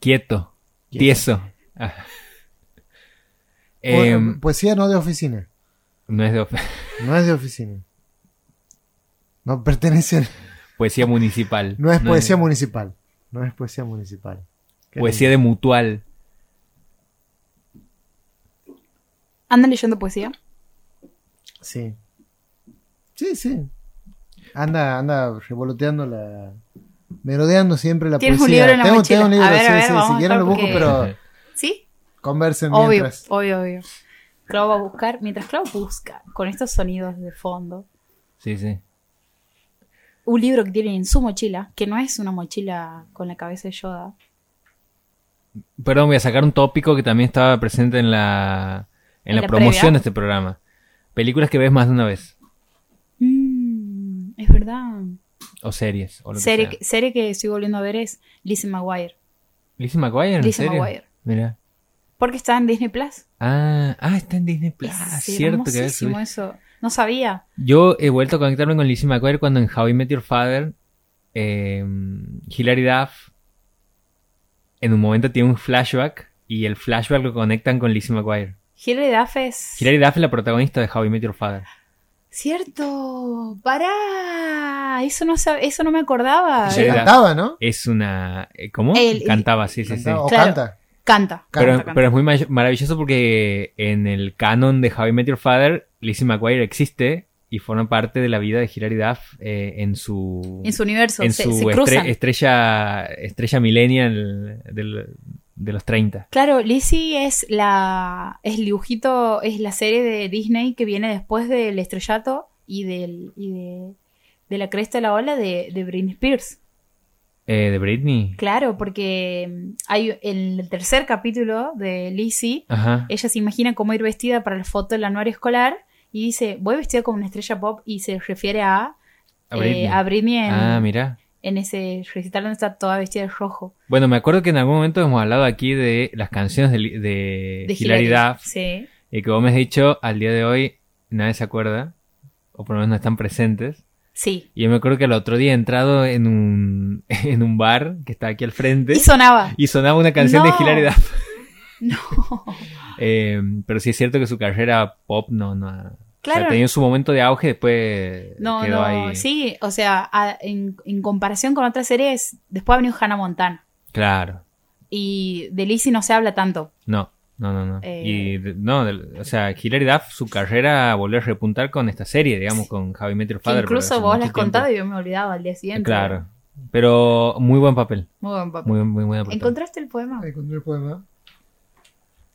Quieto. Quieto. Tieso. Ah. Bueno, Em, poesía no de oficina. No es de of- No es de oficina. No pertenece. poesía municipal. No es poesía municipal. No es poesía municipal. Qué Poesía de mutual. ¿Andan leyendo poesía? Sí. Sí, sí. Anda, anda revoloteando la. Merodeando siempre la Tienes un poesía. libro en la tengo, mochila. tengo un libro, A ver, a sí, ver, sí, Si a quieren lo buscar busco, porque- pero ¿Sí? conversen Obvio, mientras. obvio, obvio. Clau va a buscar, mientras Clau busca, con estos sonidos de fondo, Sí, sí. un libro que tiene en su mochila, que no es una mochila con la cabeza de Yoda. Perdón, voy a sacar un tópico que también estaba presente en la, en ¿En la, la promoción previa? de este programa. Películas que ves más de una vez. Mm, es verdad. O series. O lo que Serie, sea. que- serie que estoy volviendo a ver es Lizzie McGuire. ¿Lizzie McGuire? ¿En Lizzie? McGuire. Mira. Porque está en Disney Plus. Ah, ah, está en Disney Plus. es cierto que hermosísimo eso. No sabía. Yo he vuelto a conectarme con Lizzie McGuire cuando en How I Met Your Father, eh, Hilary Duff en un momento tiene un flashback y el flashback lo conectan con Lizzie McGuire. Hilary Duff es... Hilary Duff es la protagonista de How I Met Your Father. Cierto. Pará. Eso no, sab- eso no me acordaba. Cantaba, ¿no? Es una... eh, ¿Cómo? El- Cantaba, sí, sí, sí. Cantaba, O Claro. canta. Canta. Pero, canta, canta. pero es muy ma- maravilloso porque en el canon de How I Met Your Father, Lizzie McGuire existe y forma parte de la vida de Hilary Duff eh, en su... En su universo. en se, su se estre- cruzan. estrella estrella millennial del- de los 30. Claro, Lizzie es la es el dibujito, es la serie de Disney que viene después del estrellato y del y de, de la cresta de la ola de, de Britney Spears. Eh, de Britney. Claro, porque mm, hay en el tercer capítulo de Lizzie, Ajá. ella se imagina cómo ir vestida para la foto del anuario escolar y dice, voy vestida como una estrella pop y se refiere a, A eh, Britney. a Britney en, Ah, mira. en ese recital donde está toda vestida de rojo. Bueno, me acuerdo que en algún momento hemos hablado aquí de las canciones de, de, De Sí. y que vos me has dicho al día de hoy nadie se acuerda o por lo menos no están presentes. Sí. Y yo me acuerdo que el otro día he entrado en un, en un bar que está aquí al frente Y sonaba. y sonaba una canción No. de Hilary Duff. No. Eh, pero sí es cierto que su carrera pop no, no o sea, Claro. tenía su momento de auge, después No, quedó no, ahí. sí, o sea, a- en, en comparación con otras series, después ha venido Hannah Montana. Claro. Y de Lizzie no se habla tanto. No, no, no, no. Eh. Y de- no, de- o sea, Hilary Duff, su carrera volvió a repuntar con esta serie, digamos, con Javi Metro Father. incluso vos la mucho has contado y yo me olvidaba al día siguiente. Claro. Pero muy buen papel. Muy buen papel. Muy, muy buen papel. ¿Encontraste el poema? Encontré el poema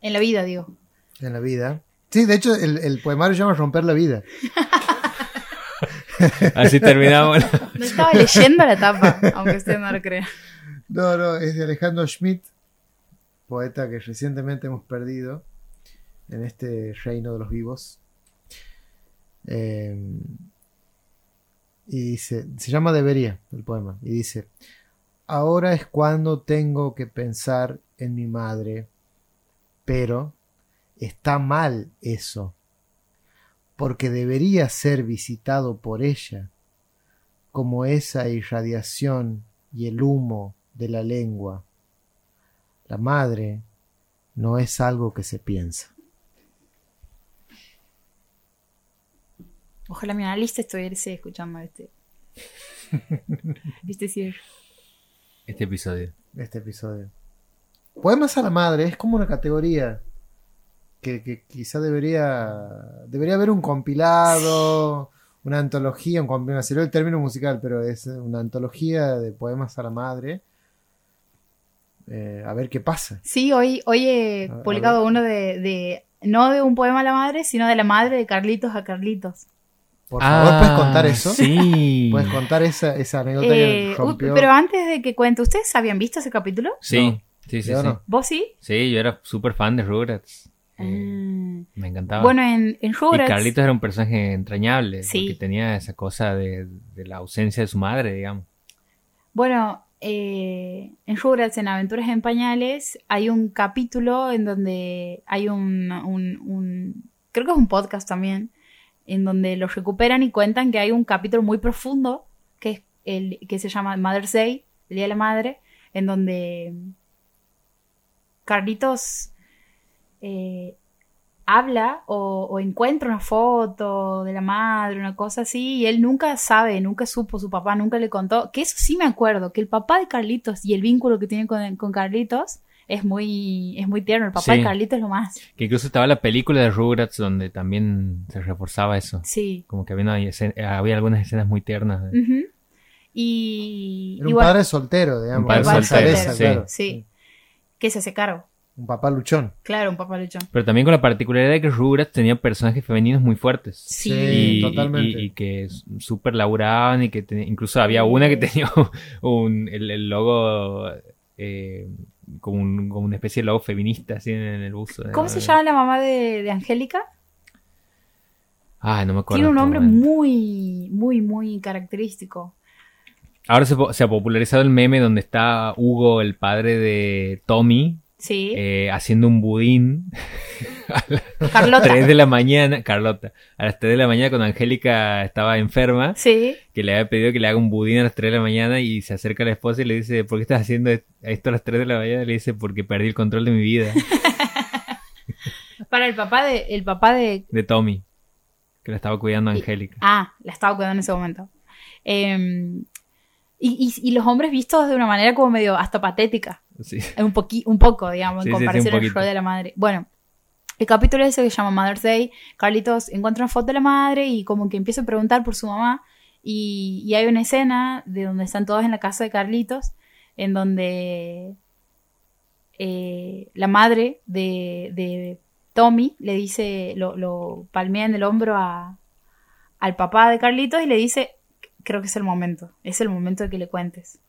En la vida, digo. en la vida. Sí, de hecho, el, el poemario se llama Romper la vida. Así terminamos. No estaba leyendo la tapa, aunque usted no lo crea. No, no, es de Alejandro Schmidt, poeta que recientemente hemos perdido en este reino de los vivos. Eh, y dice, se llama Debería el poema, y dice, ahora es cuando tengo que pensar en mi madre, pero está mal eso, porque debería ser visitado por ella, como esa irradiación y el humo de la lengua. La madre no es algo que se piensa. Ojalá mi analista estuviese escuchando este. este cierre. Este episodio. Este episodio. Poemas a la madre es como una categoría que, que quizá debería debería haber un compilado, una antología, un compilado, sería el término musical, pero es una antología de poemas a la madre. Eh, a ver qué pasa. Sí, hoy, hoy he A- publicado uno de, de- No de un poema a la madre, sino de la madre de Carlitos a Carlitos. Por favor, ¿puedes contar eso? Ah, Sí. ¿Puedes contar esa, esa anécdota Eh, que uy, rompió? pero antes de que cuente, ¿ustedes habían visto ese capítulo? Sí, No. sí, sí. Yo Sí. no. ¿Vos sí? Sí, yo era súper fan de Rugrats. Eh, Mm. Me encantaba. Bueno, en, en y Rugrats. Carlitos era un personaje entrañable. Sí. Porque tenía esa cosa de, de la ausencia de su madre, digamos. Bueno, eh, en Rugrats, en Aventuras en Pañales, hay un capítulo en donde hay un, creo que es un podcast también, en donde los recuperan y cuentan que hay un capítulo muy profundo que, es el, que se llama Mother's Day, el Día de la Madre, en donde Carlitos eh, habla o, o encuentra una foto de la madre, una cosa así, y él nunca sabe, nunca supo, su papá nunca le contó, que eso sí me acuerdo, que el papá de Carlitos y el vínculo que tiene con, con Carlitos es muy, es muy tierno, el papá Sí. de Carlitos es lo más. Que incluso estaba la película de Rugrats donde también se reforzaba eso. Sí. Como que había, una escena- había algunas escenas muy tiernas. de-. Y, Era y un bueno, padre soltero, digamos. Un padre soltero, sí. claro. sí, que se hace cargo. Un papá luchón. Claro, un papá luchón. Pero también con la particularidad de que Rugrats tenía personajes femeninos muy fuertes. Sí. y, totalmente. y- y que súper laburaban y que incluso había una que tenía un, el, el logo eh, como, un- como una especie de logo feminista así en, el buzo. ¿Cómo se llama la mamá de, de Angélica? Ah, no me acuerdo. Tiene un este nombre muy, muy, muy característico. Ahora se ha popularizado el meme donde está Hugo, el padre de Tommy, Sí. eh, haciendo un budín Carlota. 3 de la mañana, Carlota, a las 3 de la mañana cuando Angélica estaba enferma, Sí. que le había pedido que le haga un budín a las 3 de la mañana y se acerca a la esposa y le dice, ¿por qué estás haciendo esto a las 3 de la mañana? Le dice, porque perdí el control de mi vida, Para el papá de, el papá de, de Tommy, que la estaba cuidando a Angélica. ah, la estaba cuidando en ese momento. Eh, y, y- y los hombres vistos de una manera como medio hasta patética. Sí. Un, poqui, un poco, digamos, Sí, en comparación al rol de la madre. Bueno, el capítulo ese que se llama Mother's Day, Carlitos encuentra una foto de la madre y como que empieza a preguntar por su mamá. Y, y hay una escena de donde están todos en la casa de Carlitos, en donde eh, la madre de, de Tommy le dice, lo, lo palmea en el hombro a, al papá de Carlitos y le dice, creo que es el momento, es el momento de que le cuentes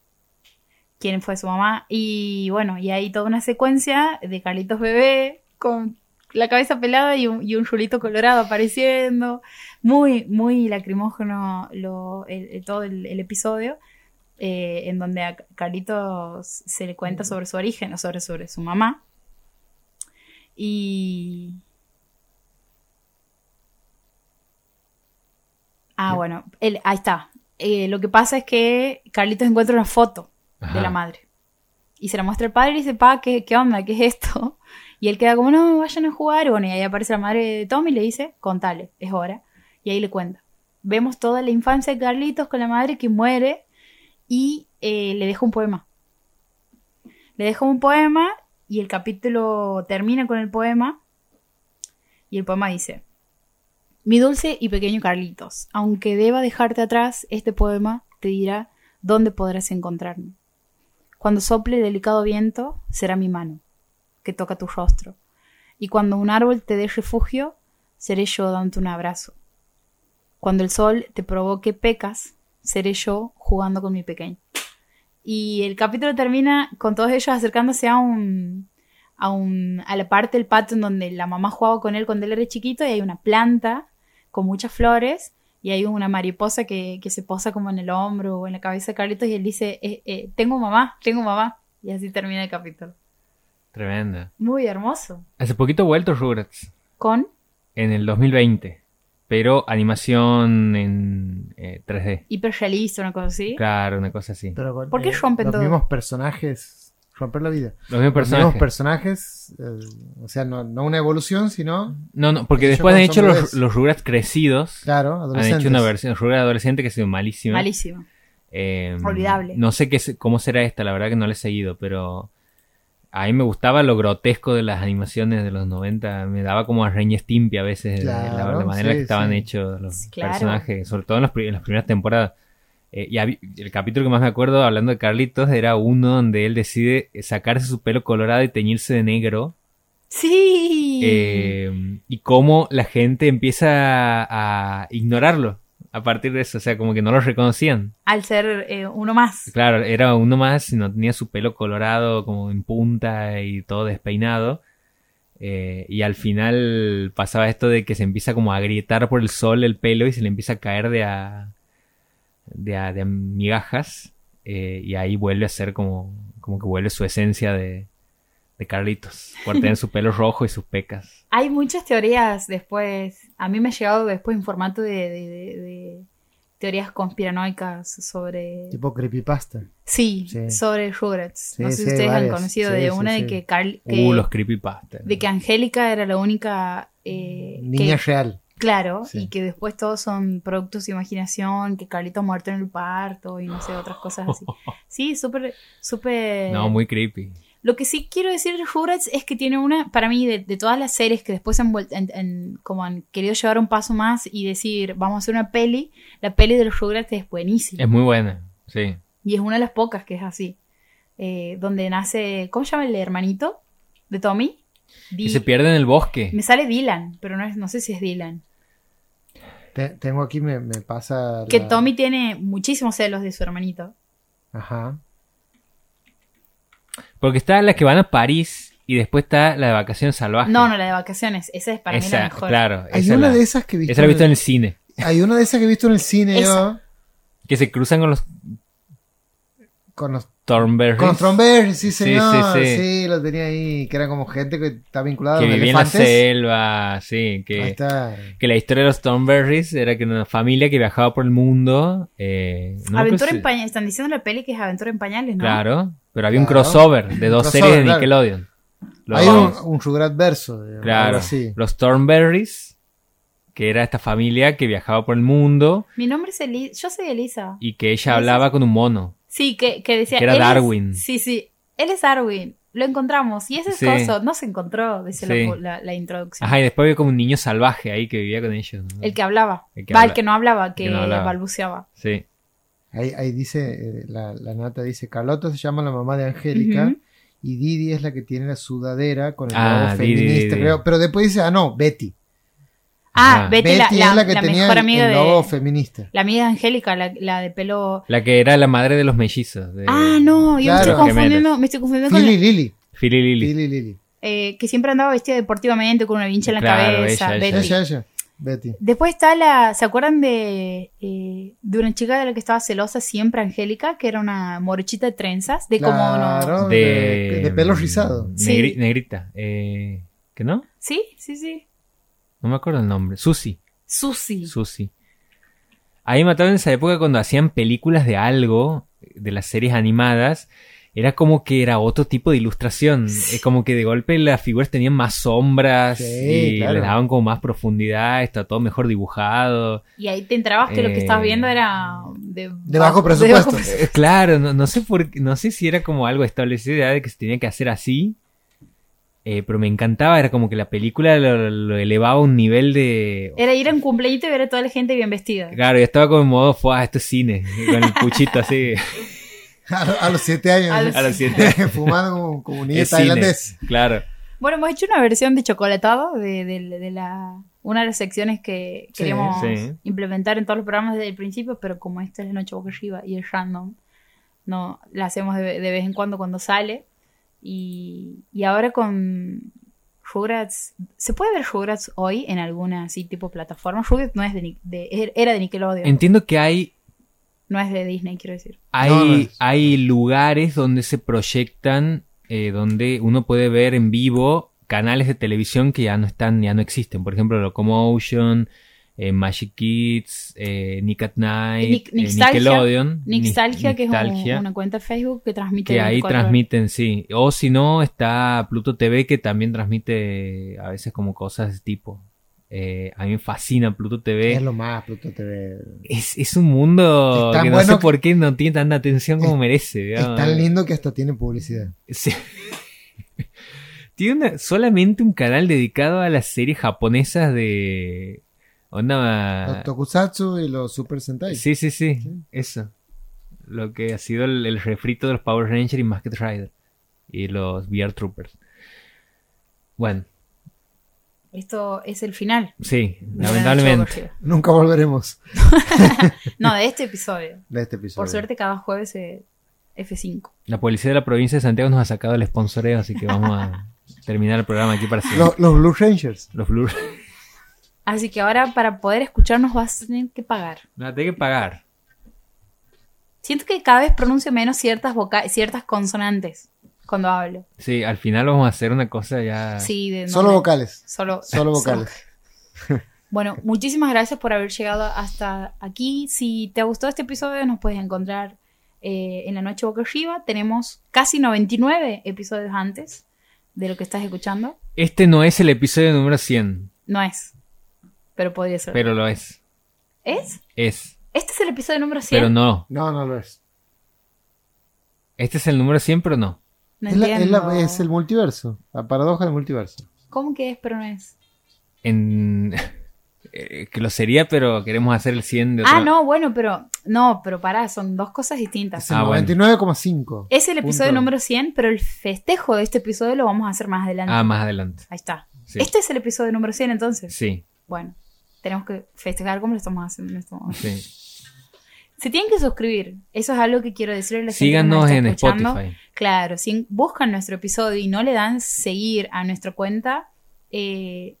quién fue su mamá. Y bueno, y hay toda una secuencia de Carlitos bebé con la cabeza pelada y un, y un chulito colorado apareciendo. Muy, muy lacrimógeno lo, el- el- todo el, el episodio. eh, en donde a Carlitos se le cuenta sobre su origen o sobre, sobre su mamá. Y. Ah, bueno, ahí está. Eh, lo que pasa es que Carlitos encuentra una foto de la madre. Y se la muestra al padre y dice, pa, ¿qué, ¿qué onda? ¿Qué es esto? Y él queda como, no, vayan a jugar. Bueno, y ahí aparece la madre de Tommy y le dice, contale, es hora. Y ahí le cuenta. Vemos toda la infancia de Carlitos con la madre que muere y eh, le deja un poema. Le deja un poema y el capítulo termina con el poema. Y el poema dice, mi dulce y pequeño Carlitos, aunque deba dejarte atrás, este poema te dirá dónde podrás encontrarme. Cuando sople el delicado viento, será mi mano que toca tu rostro. Y cuando un árbol te dé refugio, seré yo dándote un abrazo. cuando el sol te provoque pecas, seré yo jugando con mi pequeño. Y el capítulo termina con todos ellos acercándose a un, a un a la parte del patio en donde la mamá jugaba con él cuando él era chiquito y hay una planta con muchas flores y hay una mariposa que, que se posa como en el hombro o en la cabeza de Carlitos y él dice, eh, eh, tengo mamá, tengo mamá. Y así termina el capítulo. Tremenda. Muy hermoso. Hace poquito vuelto Rugrats. Con En el 2020. Pero animación en eh, 3D. hiperrealista, una cosa así. Claro, una cosa así. Pero con, ¿Por qué rompen los todo? mismos personajes. Romper la vida. Los mismos Los mismos personajes. eh, o sea, no, no una evolución, sino. No, no, porque después han hecho los, los Rugrats crecidos. Claro, Han adolescentes. hecho una versión Rugrats adolescente que ha sido malísima. Malísimo. Eh, Olvidable. No sé qué, se- cómo será esta, la verdad que no la he seguido, pero a mí me gustaba lo grotesco de las animaciones de los 90. Me daba como a Reña Stimpy a veces, de la- Claro, la, manera sí, que estaban sí. hechos los claro. personajes, sobre todo en, los en las primeras temporadas. Eh, y el capítulo que más me acuerdo, hablando de Carlitos, era uno donde él decide sacarse su pelo colorado y teñirse de negro. Sí. Eh, y cómo la gente empieza a, a ignorarlo a partir de eso. O sea, como que no lo reconocían. Al ser eh, uno más. Claro, era uno más y no tenía su pelo colorado como en punta y todo despeinado. Eh, y al final pasaba esto de que se empieza como a agrietar por el sol el pelo y se le empieza a caer de a, de migajas. eh, y ahí vuelve a ser como, como que vuelve su esencia de, de Carlitos. Por tener su pelo rojo y sus pecas. Hay muchas teorías después. A mí me ha llegado después en formato de, de- de- de teorías conspiranoicas sobre. Tipo creepypasta. Sí, Sí. sobre Rugrats. no sé si sí, ustedes han conocido Sí, de una sí. de que Carl. Que, Uh, los creepypasta. de que Angélica era la única. eh, Niña que- real. Claro, Sí. y que después todos son productos de imaginación, que Carlito muerto en el parto y no sé, otras cosas así. Sí, súper, súper... No, muy creepy. Lo que sí quiero decir de Rugrats es que tiene una, para mí, de, de todas las series que después han, en- en- como han querido llevar un paso más y decir, vamos a hacer una peli, la peli de los Rugrats es buenísima. Es muy buena, sí. Y es una de las pocas que es así. Eh, donde nace, ¿cómo se llama el hermanito de Tommy? Di- Y se pierde en el bosque. Me sale Dylan, pero no, es, no sé si es Dylan. Te- tengo aquí, me, me pasa. Que Tommy tiene muchísimos celos de su hermanito. Ajá. Porque está la que van a París y después está la de vacaciones salvajes. No, no, la de vacaciones. Esa es para mí la mejor. claro. Hay esa una la, de esas que he visto. esa la he visto en el cine. Hay una de esas que he visto en el cine Esa. yo. Que se cruzan con los Con los, Thornberrys. con los Thornberrys, sí, Sí, señor. sí, Sí, sí. lo tenía ahí. Que era como gente que está vinculada Que a los vivía en la selva, sí. Ahí Que, está. que la historia de los Thornberrys era que una familia que viajaba por el mundo. Eh, no Aventura creo en si- pañales. Están diciendo en la peli que es Aventura en pañales, ¿no? Claro. Pero había un Claro. crossover de dos crossover, series de claro. Nickelodeon. Los Hay un, un Rugrat verso. digamos, algo Claro. así. Los Thornberrys, que era esta familia que viajaba por el mundo Mi nombre es Elisa. Yo soy Elisa. y que ella ¿Ese hablaba con un mono. Sí, que, que decía. Que era Darwin. Sí, sí. Él es Darwin. Lo encontramos. Y ese es Sí. coso. No se encontró, dice Sí. la, la- la introducción. Ajá, y después había como un niño salvaje ahí que vivía con ellos. ¿no? El que hablaba. El que Va, habla- el que no hablaba, que, que no hablaba. balbuceaba. Sí. Ahí, ahí dice, eh, la, la nata dice, Carlota se llama la mamá de Angélica y Didi es la que tiene la sudadera con el Ah, logo feminista, Didi. creo. Pero después dice, ah, no, Betty. Ah, Ajá. Betty, Betty la, es la que la tenía mejor el, amiga el de. logo feminista. La amiga de Angélica, la, la de pelo. La que era la madre de los mellizos. De... Ah, no, yo me Claro. estoy confundiendo. Me estoy confundiendo con Philly la- Lily. Philly Lily. Philly Lily. eh, que siempre andaba vestida deportivamente con una vincha en la Claro, cabeza. ella, ella. Betty. Ella, ella. Betty. Después está la. ¿Se acuerdan de. eh, de una chica de la que estaba celosa siempre, Angélica? Que era una morochita de trenzas. De como Claro, uno. de, De, de pelo rizado. Sí. negri- Negrita. Eh, ¿Que no? Sí, sí, sí. No me acuerdo el nombre. Susi. Susi. Susi. Ahí mataban en esa época cuando hacían películas de algo, de las series animadas, era como que era otro tipo de ilustración. Es como que de golpe las figuras tenían más sombras Sí, y claro. les daban como más profundidad, está todo mejor dibujado. Y ahí te entrabas que lo que Eh, estabas viendo era. De, De bajo presupuesto. Eh, Claro, no, no sé por qué- no sé si era como algo establecido ya de que se tenía que hacer así. Eh, pero me encantaba, era como que la película lo, lo elevaba a un nivel de. Era ir a un cumpleaños y ver a toda la gente bien vestida. Claro, yo estaba como en modo, fue, esto es cine, con el puchito así. A, lo- a los siete años. A los A los siete. Fumando como, como un niño tailandés. Claro. Bueno, hemos hecho una versión de chocolatado de, de- de la, una de las secciones que Sí, queríamos sí. implementar en todos los programas desde el principio, pero como esta es la noche boca arriba y es random, no la hacemos de, de vez en cuando cuando sale. Y, y ahora con Rugrats, ¿se puede ver Rugrats hoy en alguna así tipo plataforma? Rugrats no es de, de- er, era de Nickelodeon, Entiendo que hay, no es de Disney, quiero decir. hay, No, no es. hay lugares donde se proyectan, eh, donde uno puede ver en vivo canales de televisión que ya no están, ya no existen. Por ejemplo, Locomotion, eh, Magic Kids, eh, Nick at Night, Nic- eh, Nixtalgia. Nickelodeon. Nixtalgia, Ni- que es un- una cuenta de Facebook que transmite. que ahí 24 horas. transmiten, sí. O si no, está Pluto TV que también transmite a veces como cosas de este tipo. Eh, a mí me fascina Pluto TV. Es lo más, Pluto TV. Es, es un mundo Es que no bueno sé por qué no tiene tanta atención como merece. Es digamos. tan lindo que hasta tiene publicidad. Sí. tiene una- solamente un canal dedicado a las series japonesas de... Onda... Los Tokusatsu y los Super Sentai. Sí, sí, sí, eso. Lo que ha sido el, el refrito de los Power Rangers y Masked Rider. Y los VR Troopers. Bueno, Esto es el final. sí, lamentablemente. Nunca volveremos No, de este episodio. de este episodio. Por suerte, cada jueves eh, F5. La policía de la provincia de Santiago nos ha sacado el sponsoreo, así que vamos a terminar el programa aquí para siempre. Los, los Blue Rangers. Los Blue... Así que ahora, para poder escucharnos, vas a tener que pagar. No, tengo que pagar. Siento que cada vez pronuncio menos ciertas, voca ciertas consonantes cuando hablo. Sí, al final vamos a hacer una cosa ya... Sí, de Solo vocales. Solo, Solo vocales. Bueno, muchísimas gracias por haber llegado hasta aquí. Si te gustó este episodio, nos puedes encontrar eh, en la noche boca arriba. Tenemos casi 99 episodios antes de lo que estás escuchando. Este no es el episodio número 100, No es, pero podría ser. pero lo es. ¿Es? Es, Este es el episodio número 100. pero no. No, no lo es. Este es el número 100, pero no. No es, la- es la- entiendo. es el multiverso. La paradoja del multiverso. ¿Cómo que es, pero no es? En... eh, que lo sería, pero queremos hacer el 100 de otro- Ah, no, bueno, pero no, pero pará, son dos cosas distintas. Es el Ah, bueno. 99,5. Es el episodio Punto. número 100, pero el festejo de este episodio lo vamos a hacer más adelante. Ah, más adelante. Ahí está. Sí. Este es el episodio número 100 entonces. Sí, Bueno, tenemos que festejar como lo estamos haciendo en este momento. sí. Se tienen que suscribir. Eso es algo que quiero decirle a la gente que Síganos nos está en escuchando. Spotify. Claro, si buscan nuestro episodio y no le dan seguir a nuestra cuenta, eh,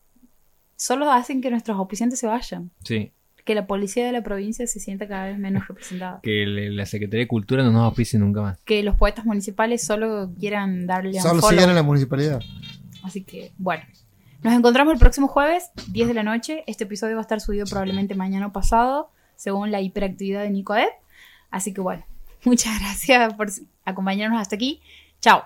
solo hacen que nuestros auspiciantes se vayan. Sí. Que la policía de la provincia se sienta cada vez menos representada. Que le- la Secretaría de Cultura no nos auspicie nunca más. Que los poetas municipales solo quieran darle a Solo sigan en la municipalidad. Así que, bueno. Nos encontramos el próximo jueves, 10 de la noche. Este episodio va a estar subido probablemente mañana o pasado, según la hiperactividad de Nicodet. Así que, bueno, muchas gracias por acompañarnos hasta aquí. Chao.